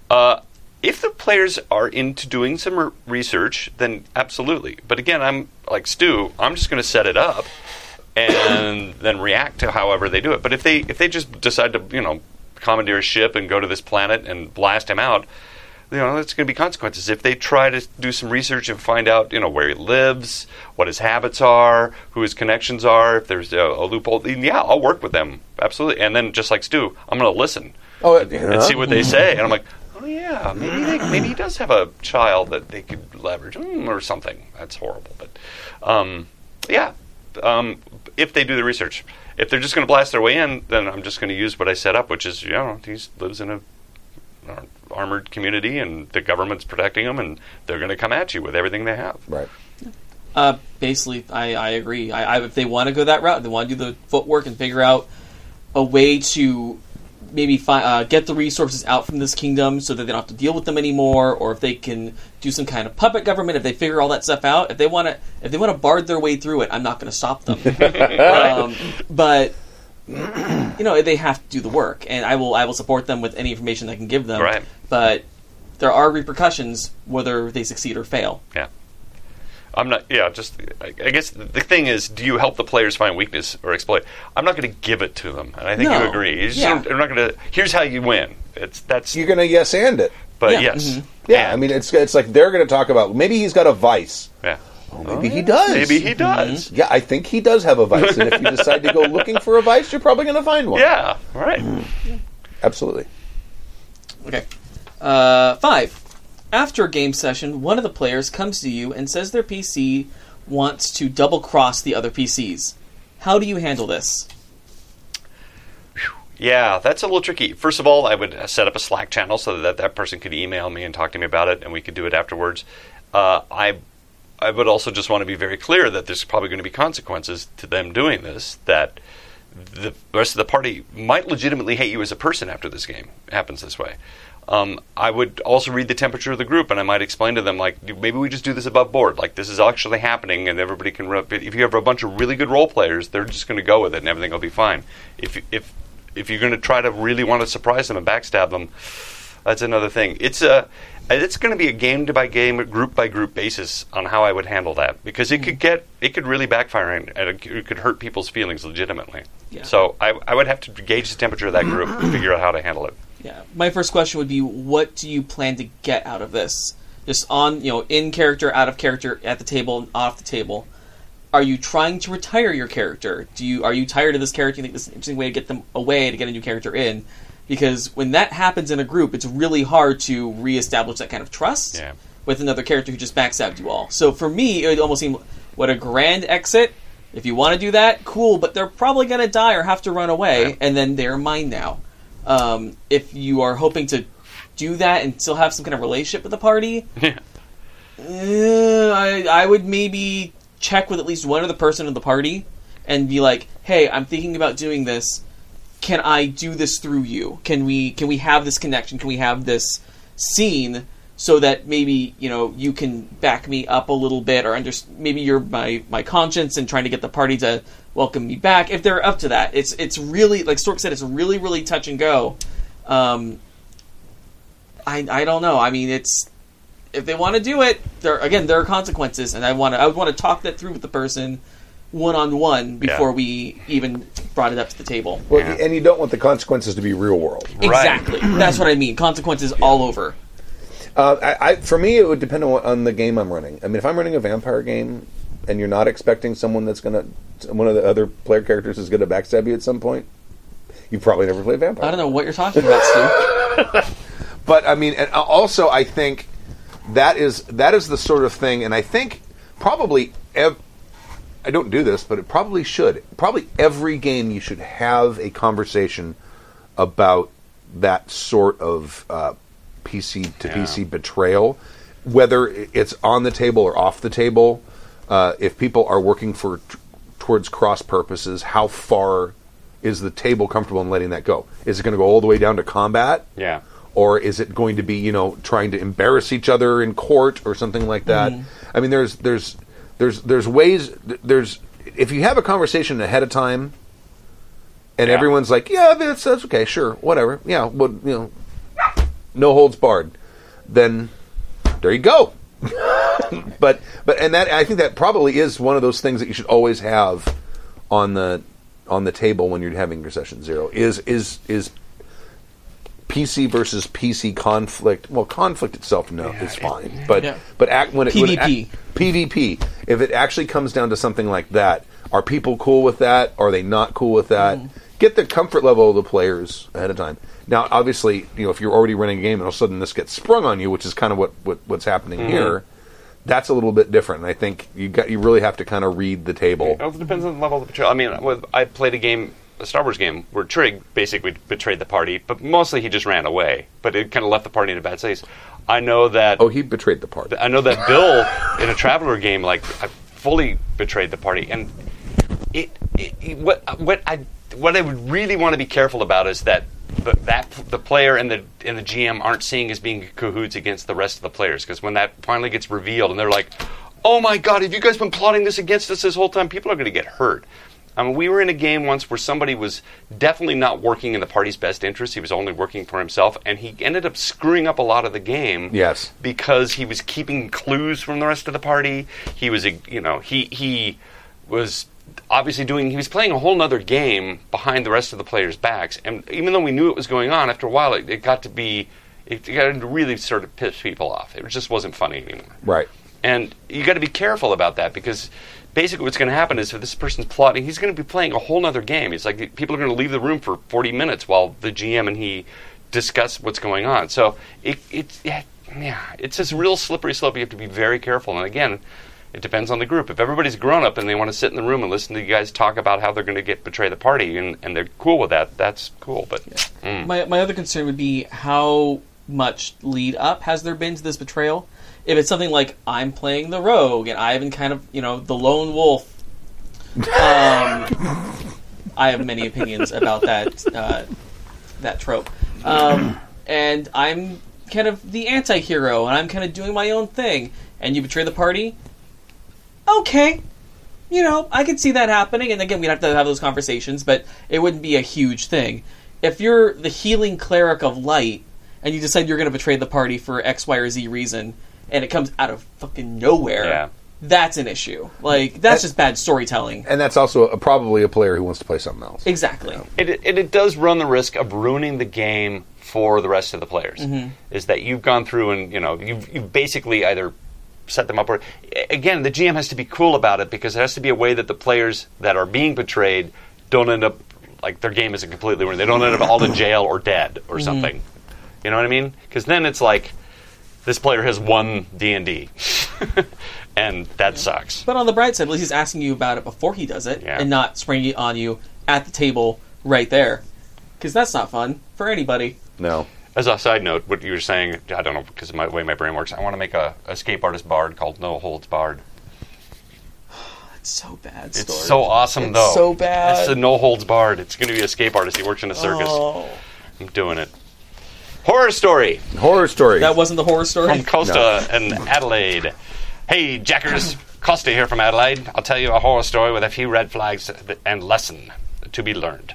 Uh, if the players are into doing some research, then absolutely. But again, I'm like Stu. I'm just going to set it up and then react to however they do it. But if they if they just decide to you know commandeer a ship and go to this planet and blast him out, you know, it's going to be consequences. If they try to do some research and find out, you know, where he lives, what his habits are, who his connections are, if there's a, a loophole, then yeah, I'll work with them absolutely. And then just like Stu, I'm going to listen Oh, and see what they say. And I'm like, oh yeah, maybe they, maybe he does have a child that they could leverage mm, or something. That's horrible, but um, yeah, um, if they do the research. If they're just going to blast their way in, then I'm just going to use what I set up, which is you know he lives in a uh, armored community and the government's protecting them, and they're going to come at you with everything they have. right. Uh, basically, I, I agree. I, I, if they want to go that route, they want to do the footwork and figure out a way to maybe fi- uh, get the resources out from this kingdom so that they don't have to deal with them anymore, or if they can do some kind of puppet government. If they figure all that stuff out, if they want to, if they want to bard their way through it, I'm not going to stop them. um, but you know, they have to do the work, and I will I will support them with any information I can give them. Right. But there are repercussions whether they succeed or fail. Yeah. I'm not. Yeah, just. I I guess the thing is, do you help the players find weakness or exploit? I'm not going to give it to them, and I think No. you agree. You just Yeah. don't- I'm not going to. Here's how you win. It's that's. You're going to yes and it. but Yeah, yes, mhm. Yeah, And- I mean, it's it's like they're going to talk about maybe he's got a vice. yeah. Oh, maybe he does. Maybe he does. Yeah, I think he does have a vice, and if you decide to go looking for a vice, you're probably going to find one. Yeah. Right. absolutely. Okay. Uh, five. After a game session, one of the players comes to you and says their PC wants to double cross the other PCs. How do you handle this? Yeah, that's a little tricky. First of all, I would set up a Slack channel so that that person could email me and talk to me about it, and we could do it afterwards. Uh, I, I would also just want to be very clear that there's probably going to be consequences to them doing this. That the rest of the party might legitimately hate you as a person after this game happens this way. Um, I would also read the temperature of the group, and I might explain to them like maybe we just do this above board, like this is actually happening, and everybody can. Rub if you have a bunch of really good role players, they're just going to go with it, and everything will be fine. If if if you're going to try to really want to surprise them and backstab them, that's another thing. It's a it's going to be a game by game, group by group basis on how I would handle that because it could get it could really backfire and and it could hurt people's feelings legitimately. Yeah. So I, I would have to gauge the temperature of that group and figure out how to handle it. Yeah. My first question would be, what do you plan to get out of this? Just on, you know, in character, out of character, at the table, and off the table. Are you trying to retire your character? Do you are you tired of this character? You think this is an interesting way to get them away to get a new character in? Because when that happens in a group, it's really hard to reestablish that kind of trust Yeah. with another character who just backstabbed you all. So for me, it would almost seem what a grand exit. If you want to do that, cool, but they're probably going to die or have to run away, and then they're mine now. Um, if you are hoping to do that and still have some kind of relationship with the party, Yeah. uh, I, I would maybe check with at least one other person in the party and be like, "Hey, I'm thinking about doing this. Can I do this through you? Can we can we have this connection? Can we have this scene so that maybe you know you can back me up a little bit, or under, maybe you're my my conscience and trying to get the party to welcome me back if they're up to that. It's it's really like Stork said, it's really really touch and go. Um, I I don't know. I mean, it's if they want to do it, there again there are consequences, and I want to I would want to talk that through with the person one on one before Yeah. we even brought it up to the table. Well, Yeah. and you don't want the consequences to be real world. Right. Exactly. That's what I mean. Consequences all over. Uh, I, I, for me, it would depend on, what, on the game I'm running. I mean, if I'm running a vampire game and you're not expecting someone that's going to, one of the other player characters is going to backstab you at some point, you probably never played vampire. I don't know what you're talking about, Stu. But I mean, and also I think that is that is the sort of thing, and I think probably ev- I don't do this, but it probably should. Probably every game you should have a conversation about that sort of uh, PC to Yeah. PC betrayal, whether it's on the table or off the table. Uh, if people are working for t- towards cross purposes, how far is the table comfortable in letting that go? Is it going to go all the way down to combat? Yeah. or is it going to be you know trying to embarrass each other in court or something like that? I mean, there's there's there's there's ways there's if you have a conversation ahead of time, and Yeah. everyone's like, yeah, that's that's okay, sure, whatever, yeah, but you know, no holds barred, then there you go. But but and that I think that probably is one of those things that you should always have on the on the table when you're having your session zero is is is PC versus PC conflict. Well, conflict itself, no, is fine. But Yeah. but act when it when it PvP. act- PvP. If it actually comes down to something like that, are people cool with that? Are they not cool with that? Mm. Get the comfort level of the players ahead of time. Now, obviously, you know if you're already running a game and all of a sudden this gets sprung on you, which is kind of what, what what's happening Mm-hmm. here. That's a little bit different. And I think you got you really have to kind of read the table. It also depends on the level of the betrayal. I mean, with- I played a game, a Star Wars game, where Trig basically betrayed the party, but mostly he just ran away. But it kind of left the party in a bad place. I know that. Oh, he betrayed the party. I know that Bill in a Traveller game, like, I fully betrayed the party, and it, it, it- what what I what I would really want to be careful about is that the, that the player and the and the GM aren't seeing as being cahoots against the rest of the players because when that finally gets revealed and they're like, "Oh my God, have you guys been plotting this against us this whole time?" People are going to get hurt. I mean, we were in a game once where somebody was definitely not working in the party's best interest. He was only working for himself, and he ended up screwing up a lot of the game Yes. because he was keeping clues from the rest of the party. He was, a, you know, he he was obviously doing. He was playing a whole nother game behind the rest of the players' backs. And even though we knew it was going on, after a while, it, it got to be, it got to really sort of piss people off. It just wasn't funny anymore. right. And you got to be careful about that because basically what's going to happen is if this person's plotting, he's going to be playing a whole other game. It's like people are going to leave the room for 40 minutes while the GM and he discuss what's going on. So it, it yeah, yeah, it's this real slippery slope. You have to be very careful. And again, it depends on the group. If everybody's grown up and they want to sit in the room and listen to you guys talk about how they're going to get betray the party and, and they're cool with that, that's cool. But mm, My, my other concern would be how much lead up has there been to this betrayal? If it's something like I'm playing the rogue and Ivan kind of, you know, the lone wolf. Um, I have many opinions about that uh, that trope. Um, and I'm kind of the anti-hero and I'm kind of doing my own thing and you betray the party. Okay. You know, I could see that happening and again we'd have to have those conversations, but it wouldn't be a huge thing. If you're the healing cleric of light and you decide you're going to betray the party for X, Y, or Z reason, and it comes out of fucking nowhere, Yeah. that's an issue. Like that's just bad storytelling. And that's also a, probably a player who wants to play something else. Exactly. it, it, it does run the risk of ruining the game for the rest of the players. Mm-hmm. Is that you've gone through and you know you've, you've basically either set them up or again the GM has to be cool about it because there has to be a way that the players that are being betrayed don't end up like their game isn't completely ruined. They don't end up all in jail or dead or mm-hmm. something. You know what I mean? Because then it's like this player has won D and D, and that sucks. But on the bright side, at least he's asking you about it before he does it, Yeah. and not springing it on you at the table right there. Because that's not fun for anybody. No. As a side note, what you were saying, I don't know because of my the way my brain works. I want to make a escape artist bard called No Holds Barred. It's so bad. It's Stork. so awesome, It's though. so bad. It's a No Holds Barred. It's going to be an escape artist. He works in a circus. Oh. I'm doing it. Horror story Horror story. That wasn't the horror story. from Costa and Adelaide. Hey, Jackers, Costa here from Adelaide. I'll tell you a horror story with a few red flags and lesson to be learned.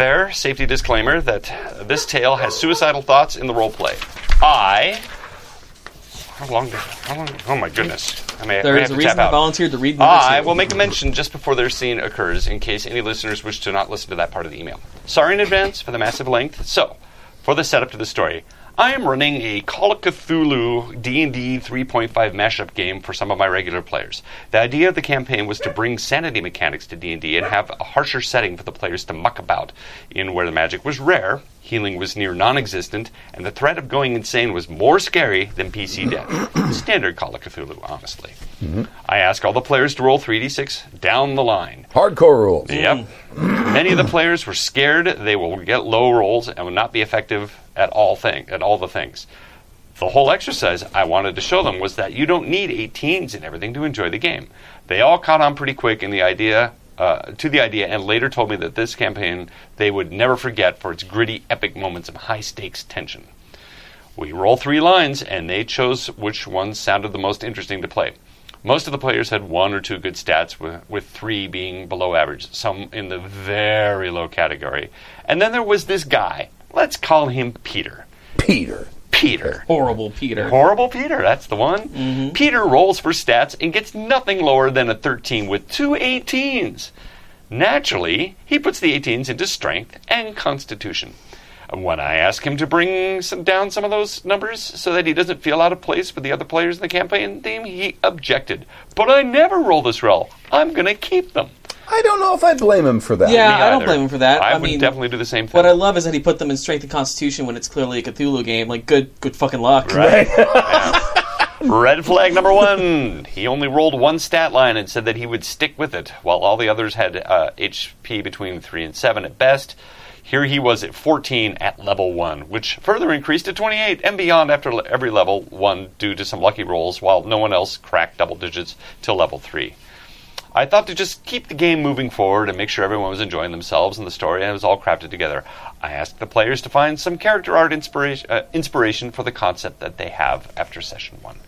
Fair safety disclaimer that this tale has suicidal thoughts in the role play. I. How long? Did, how long? Oh my goodness! I may, There may is have a reason I volunteered to read number I will make a mention just before their scene occurs in case any listeners wish to not listen to that part of the email. Sorry in advance for the massive length. So, for the setup to the story, I am running a Call of Cthulhu D&D 3.5 mashup game for some of my regular players. The idea of the campaign was to bring sanity mechanics to D&D and have a harsher setting for the players to muck about in where the magic was rare, healing was near non-existent, and the threat of going insane was more scary than PC death. Standard Call of Cthulhu, honestly. Mm-hmm. I ask all the players to roll 3d6 down the line. Hardcore rules. Yep. Many of the players were scared they will get low rolls and will not be effective at all thing at all the things. The whole exercise I wanted to show them was that you don't need 18s and everything to enjoy the game. They all caught on pretty quick in the idea uh, to the idea and later told me that this campaign they would never forget for its gritty, epic moments of high stakes tension. We roll three lines, and they chose which ones sounded the most interesting to play. Most of the players had one or two good stats, with, with three being below average, some in the very low category. And then there was this guy. Let's call him Peter. Peter. Peter. Horrible Peter. Horrible Peter, that's the one. Mm-hmm. Peter rolls for stats and gets nothing lower than a 13 with two 18s. Naturally, he puts the 18s into strength and constitution. When I ask him to bring some, down some of those numbers so that he doesn't feel out of place with the other players in the campaign team, he objected. But I never roll this roll. I'm going to keep them. I don't know if I blame him for that. Yeah, Me I don't either. blame him for that. I, I would mean, definitely do the same thing. What I love is that he put them in strength and constitution when it's clearly a Cthulhu game. Like, good, good fucking luck. Right. Yeah. Red flag number one. He only rolled one stat line and said that he would stick with it, while all the others had uh, HP between 3 and 7 at best. Here he was at 14 at level 1, which further increased to 28 and beyond after every level 1 due to some lucky rolls, while no one else cracked double digits till level 3. I thought to just keep the game moving forward and make sure everyone was enjoying themselves and the story, and it was all crafted together. I asked the players to find some character art inspiration, uh, inspiration for the concept that they have after session one.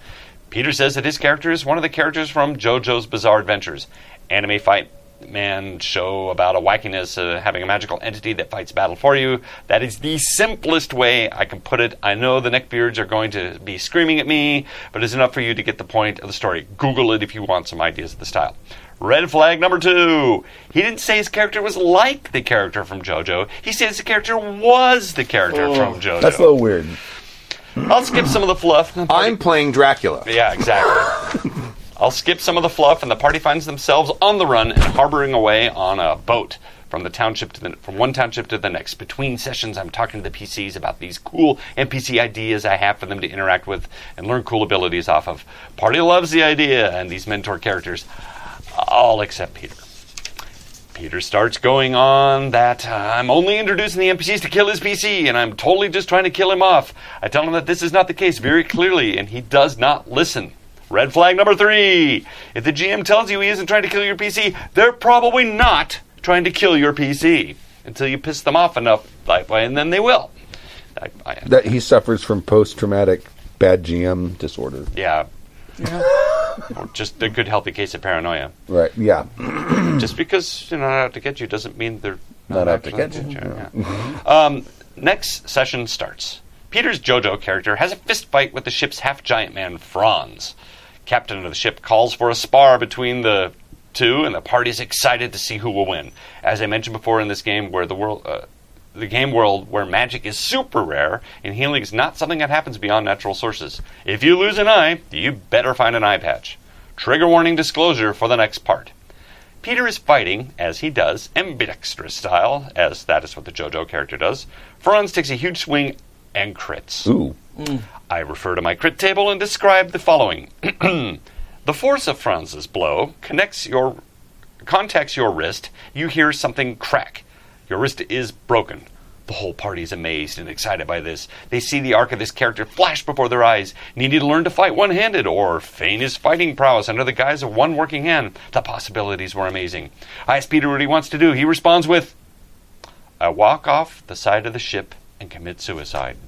Peter says that his character is one of the characters from JoJo's Bizarre Adventures, anime fight man show about a wackiness uh, having a magical entity that fights battle for you. That is the simplest way I can put it. I know the neckbeards are going to be screaming at me, but it's enough for you to get the point of the story. Google it if you want some ideas of the style. Red flag number two. He didn't say his character was like the character from JoJo. He said his character was the character oh. from JoJo. That's a little weird. I'll skip some of the fluff. I'm playing Dracula. Yeah, exactly. I'll skip some of the fluff, and the party finds themselves on the run and harboring away on a boat from the township to the from one township to the next. Between sessions, I'm talking to the PCs about these cool NPC ideas I have for them to interact with and learn cool abilities off of. Party loves the idea and these mentor characters, all except Peter. Peter starts going on that uh, I'm only introducing the NPCs to kill his PC, and I'm totally just trying to kill him off. I tell him that this is not the case very clearly, and he does not listen. Red flag number three. If the GM tells you he isn't trying to kill your PC, they're probably not trying to kill your PC until you piss them off enough, like, and then they will. I, I, That he suffers from post-traumatic bad GM disorder. yeah. Or just a good healthy case of paranoia. Right? Yeah. just because you're not out to get you doesn't mean they're Not out to get you, yeah. Um, next session starts. Peter's JoJo character has a fist fight with the ship's half giant man, Franz. Captain of the ship calls for a spar between the two, and the party's excited to see who will win. As I mentioned before in this game, where the world. Uh, the game world where magic is super rare and healing is not something that happens beyond natural sources. If you lose an eye, you better find an eye patch. Trigger warning disclosure for the next part. Peter is fighting, as he does, ambidextrous style, as that is what the JoJo character does. Franz takes a huge swing and crits. Ooh. I refer to my crit table and describe the following. the force of Franz's blow connects your contacts your wrist, you hear something crack. Your wrist is broken. The whole party is amazed and excited by this. They see the arc of this character flash before their eyes, needing to learn to fight one handed or feign his fighting prowess under the guise of one working hand. The possibilities were amazing. I ask Peter what he wants to do. He responds with I walk off the side of the ship and commit suicide.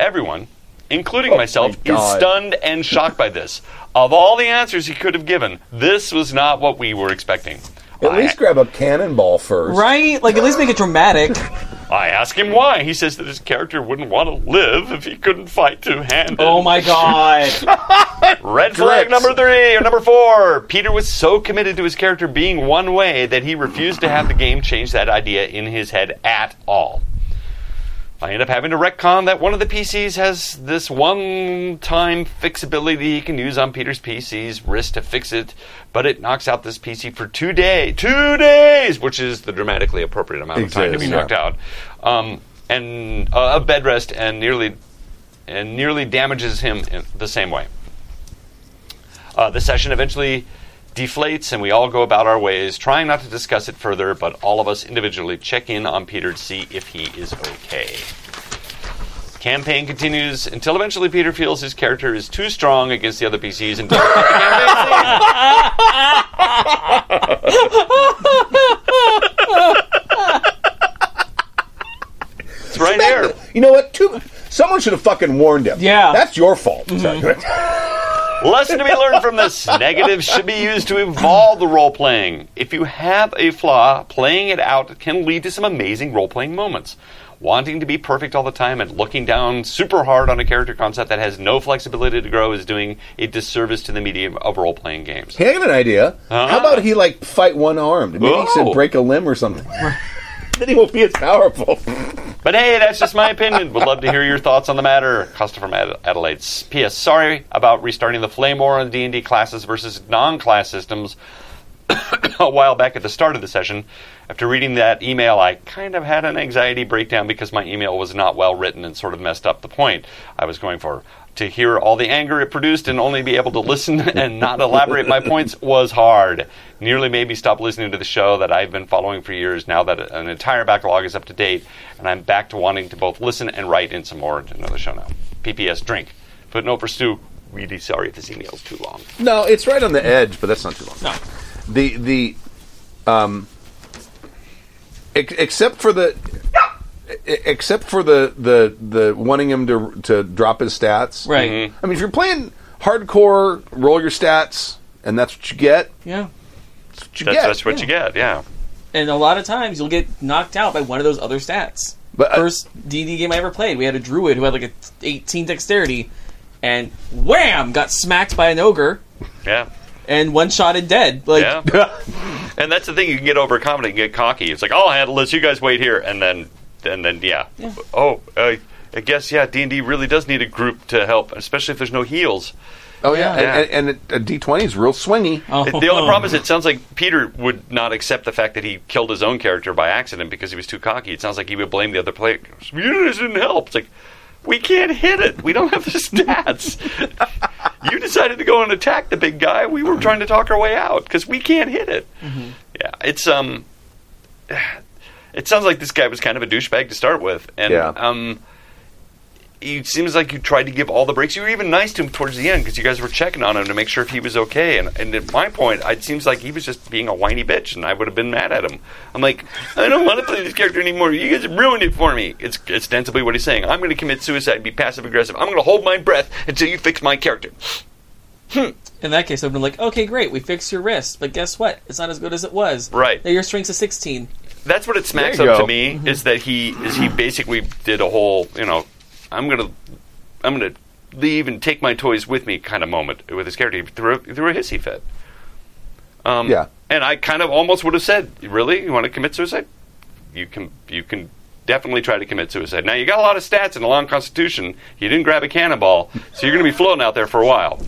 Everyone, including oh myself, is stunned and shocked by this. Of all the answers he could have given, this was not what we were expecting. At I, least grab a cannonball first. Right? Like, at least make it dramatic. I ask him why. He says that his character wouldn't want to live if he couldn't fight two handed. Oh my god. Red flag number three or number four. Peter was so committed to his character being one way that he refused to have the game change that idea in his head at all. I end up having to retcon that one of the PCs has this one-time fixability he can use on Peter's PC's wrist to fix it, but it knocks out this PC for two days. Two days, which is the dramatically appropriate amount of time to be Exactly. knocked out, um, and uh, a bed rest, and nearly and nearly damages him in the same way. Uh, the session eventually deflates, and we all go about our ways, trying not to discuss it further, but all of us individually check in on Peter to see if he is okay. Campaign continues until eventually Peter feels his character is too strong against the other PCs and doesn't take the campaign scene. it's right there. You know what? Two, someone should have fucking warned him. Yeah. That's your fault. Mm-hmm. Sorry. Lesson to be learned from this negatives should be used to evolve the role playing. If you have a flaw, playing it out can lead to some amazing role playing moments. Wanting to be perfect all the time and looking down super hard on a character concept that has no flexibility to grow is doing a disservice to the medium of role playing games. Hey, I got an idea. How about he like fight one armed? Maybe he should break a limb or something. then he won't be as powerful. But hey, that's just my opinion. Would love to hear your thoughts on the matter. Costa from Ad- Adelaide. P.S. Sorry about restarting the flame war on D&D classes versus non-class systems a while back at the start of the session. After reading that email, I kind of had an anxiety breakdown because my email was not well written and sort of messed up the point I was going for. To hear all the anger it produced and only be able to listen and not elaborate my points was hard. Nearly made me stop listening to the show that I've been following for years now that an entire backlog is up to date, and I'm back to wanting to both listen and write in some more. Another show now. PPS drink. Footnote for Stu. Really sorry if this email's too long. No, it's right on the edge, but that's not too long. No. The the um, except for the except for the the the wanting him to to drop his stats. Right. Mm-hmm. I mean, if you're playing hardcore, roll your stats, and that's what you get. Yeah. That's what you That's, get. that's what you get, yeah. And a lot of times you'll get knocked out by one of those other stats. But, uh, First D&D game I ever played, we had a druid who had like a 18 dexterity, and wham, got smacked by an ogre Yeah. And one shotted dead. Like, Yeah. and that's the thing, you can get overconfident and get cocky. It's like, I'll handle this, you guys wait here. And then, and then yeah. Yeah. Oh, uh, I guess, yeah, D&D really does need a group to help, especially if there's no heals. Oh yeah, Yeah. and, and, and a D twenty is real swingy. oh, It- the only problem is it sounds like Peter would not accept the fact that he killed his own character by accident because he was too cocky. It sounds like he would blame the other players. You guys didn't help. It's like, we can't hit it. We don't have the stats. you decided to go and attack the big guy. We were trying to talk our way out because we can't hit it. Yeah, it's um, it sounds like this guy was kind of a douchebag to start with, and Yeah. um, it seems like you tried to give all the breaks. You were even nice to him towards the end because you guys were checking on him to make sure if he was okay. And, and at my point, it seems like he was just being a whiny bitch, and I would have been mad at him. I'm like, I don't want to play this character anymore. You guys ruined it for me. It's ostensibly what he's saying. I'm going to commit suicide and be passive aggressive. I'm going to hold my breath until you fix my character. Hmm. in that case, I've been like, okay, great, we fixed your wrist, but guess what? It's not as good as it was. Right. Now your strength's a 16. that's what it smacks There you up to go. me is that he is he basically did a whole you know I'm gonna I'm gonna leave and take my toys with me kind of moment with his character. through a, threw a hissy fit. Um, Yeah. and I kind of almost would have said, "Really, you want to commit suicide? You can you can." Definitely try to commit suicide. Now you got a lot of stats and a long constitution. You didn't grab a cannonball, so you're going to be floating out there for a while.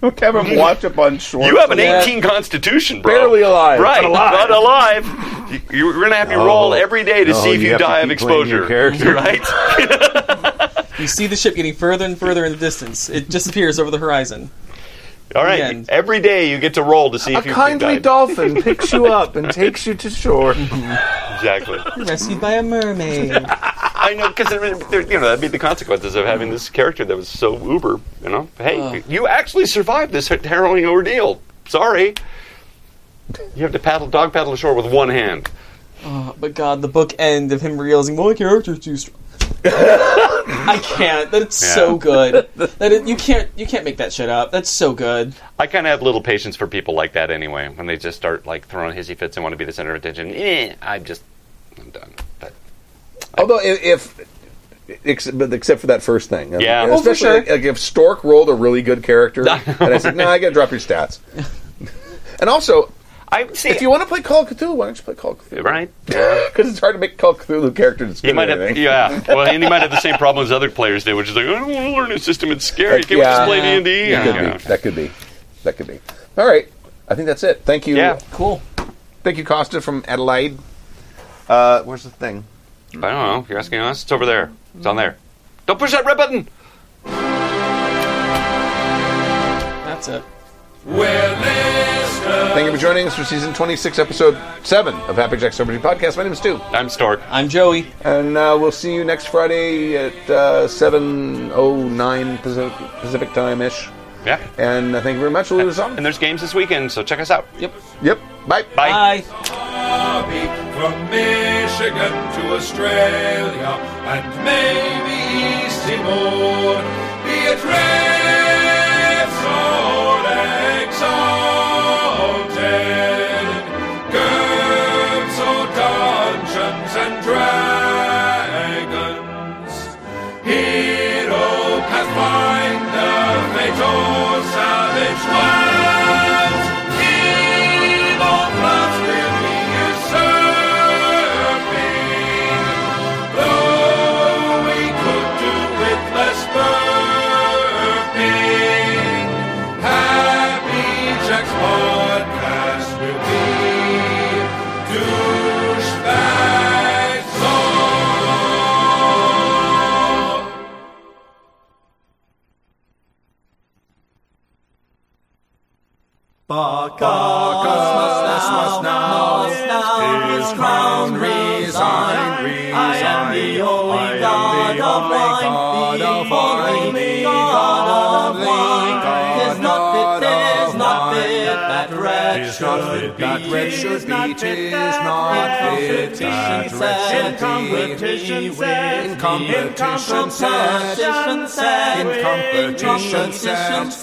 Don't have him watch up on short. You have an Yeah. 18 constitution, bro. Barely alive, Right, but alive. but alive. You- You're going to have to roll oh. every day to No, see if you you, have to die of keep playing your exposure. character. Right? You see the ship getting further and further in the distance. It disappears over the horizon. All right. end. Every day you get to roll to see A if you kindly died. dolphin picks you up and takes you to shore. Exactly. Rescued by a mermaid. I know because you know that'd be the consequences of having this character that was so uber. You know, hey, Ugh. you actually survived this harrowing ordeal. Sorry. You have to paddle, dog paddle ashore with one hand. Oh, but God, the book end of him realizing my character's too strong. I can't. That's so good. That it, you can't you can't make that shit up. That's so good. I kind of have little patience for people like that anyway. When they just start like throwing hissy fits and want to be the center of attention, eh, I'm just, I'm done. But Although if, if ex- but except for that first thing, Yeah. And Oh, for especially sure. like, like if Stork rolled a really good character, and I said, "No, I got to drop your stats." and also, I see. If you want to play Call of Cthulhu, why don't you play Call of Cthulhu? right? Because it's hard to make Call of Cthulhu characters. He might have, yeah. Well, and he might have the same problem as other players did, which is like, I don't want to learn a system. It's scary. Can't we just play D and D? That could be. That could be. That could be. All right. I think that's it. Thank you. Yeah. Cool. Thank you, Costa from Adelaide. Uh, where's the thing? I don't know. You're asking us. It's over there. It's on there. Don't push that red button. That's it. Thank you for joining us for season 26, episode 7 of Happy Jack's RPG Podcast. My name is Stu. I'm Stork. I'm Joey. And uh, we'll see you next Friday at uh, 7.09 Pacific, Pacific time ish. Yeah. And uh, thank you very much. We'll lose on. And there's games this weekend, so check us out. Yep. Yep. Bye. Bye. Bye. From Michigan to Australia and maybe East Timor, Beatrice or exalted, Or Savage Worlds, Bacchus must now his crown that red should be. That red should be, tis not fit. That red competition set, In competition set. In competition set.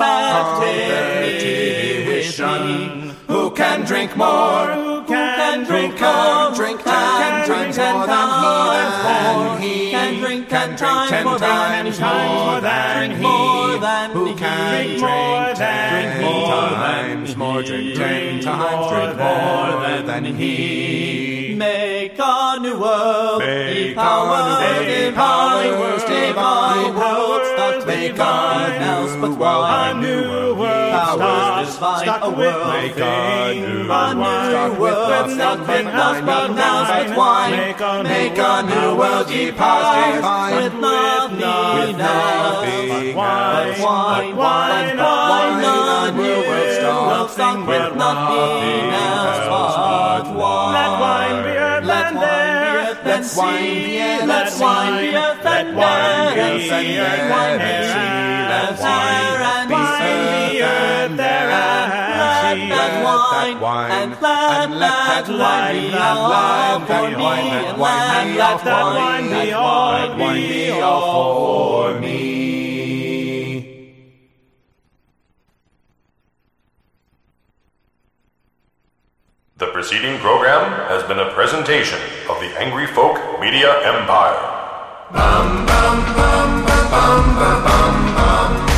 competition. Who can drink more? Who can drink more? drink ten drink more than he, than times he. Can drink Can ten drink ten times times more than he. more than Who he. can Drink ten than he. times more? Drink ten times, drink more than he. Make a new world. Make Power, new world. divine, Powers divine, divine. world stuck Make a nothing else new but world. one. A new world. Powers divine, a world. Make a new A new world. with nothing else but wine. Make a new world, ye with nothing else. but wine, wine, wine, wine. A new world stuck with nothing else. but wine. Let wine be earth and air, let wine be air, let wine be air, let wine be air, let wine be earth there and let that wine. And let that wine be all for me. and let that wine be all be all for me. The preceding program has been a presentation of the Angry Folk Media Empire. bum bum bum bum bum bum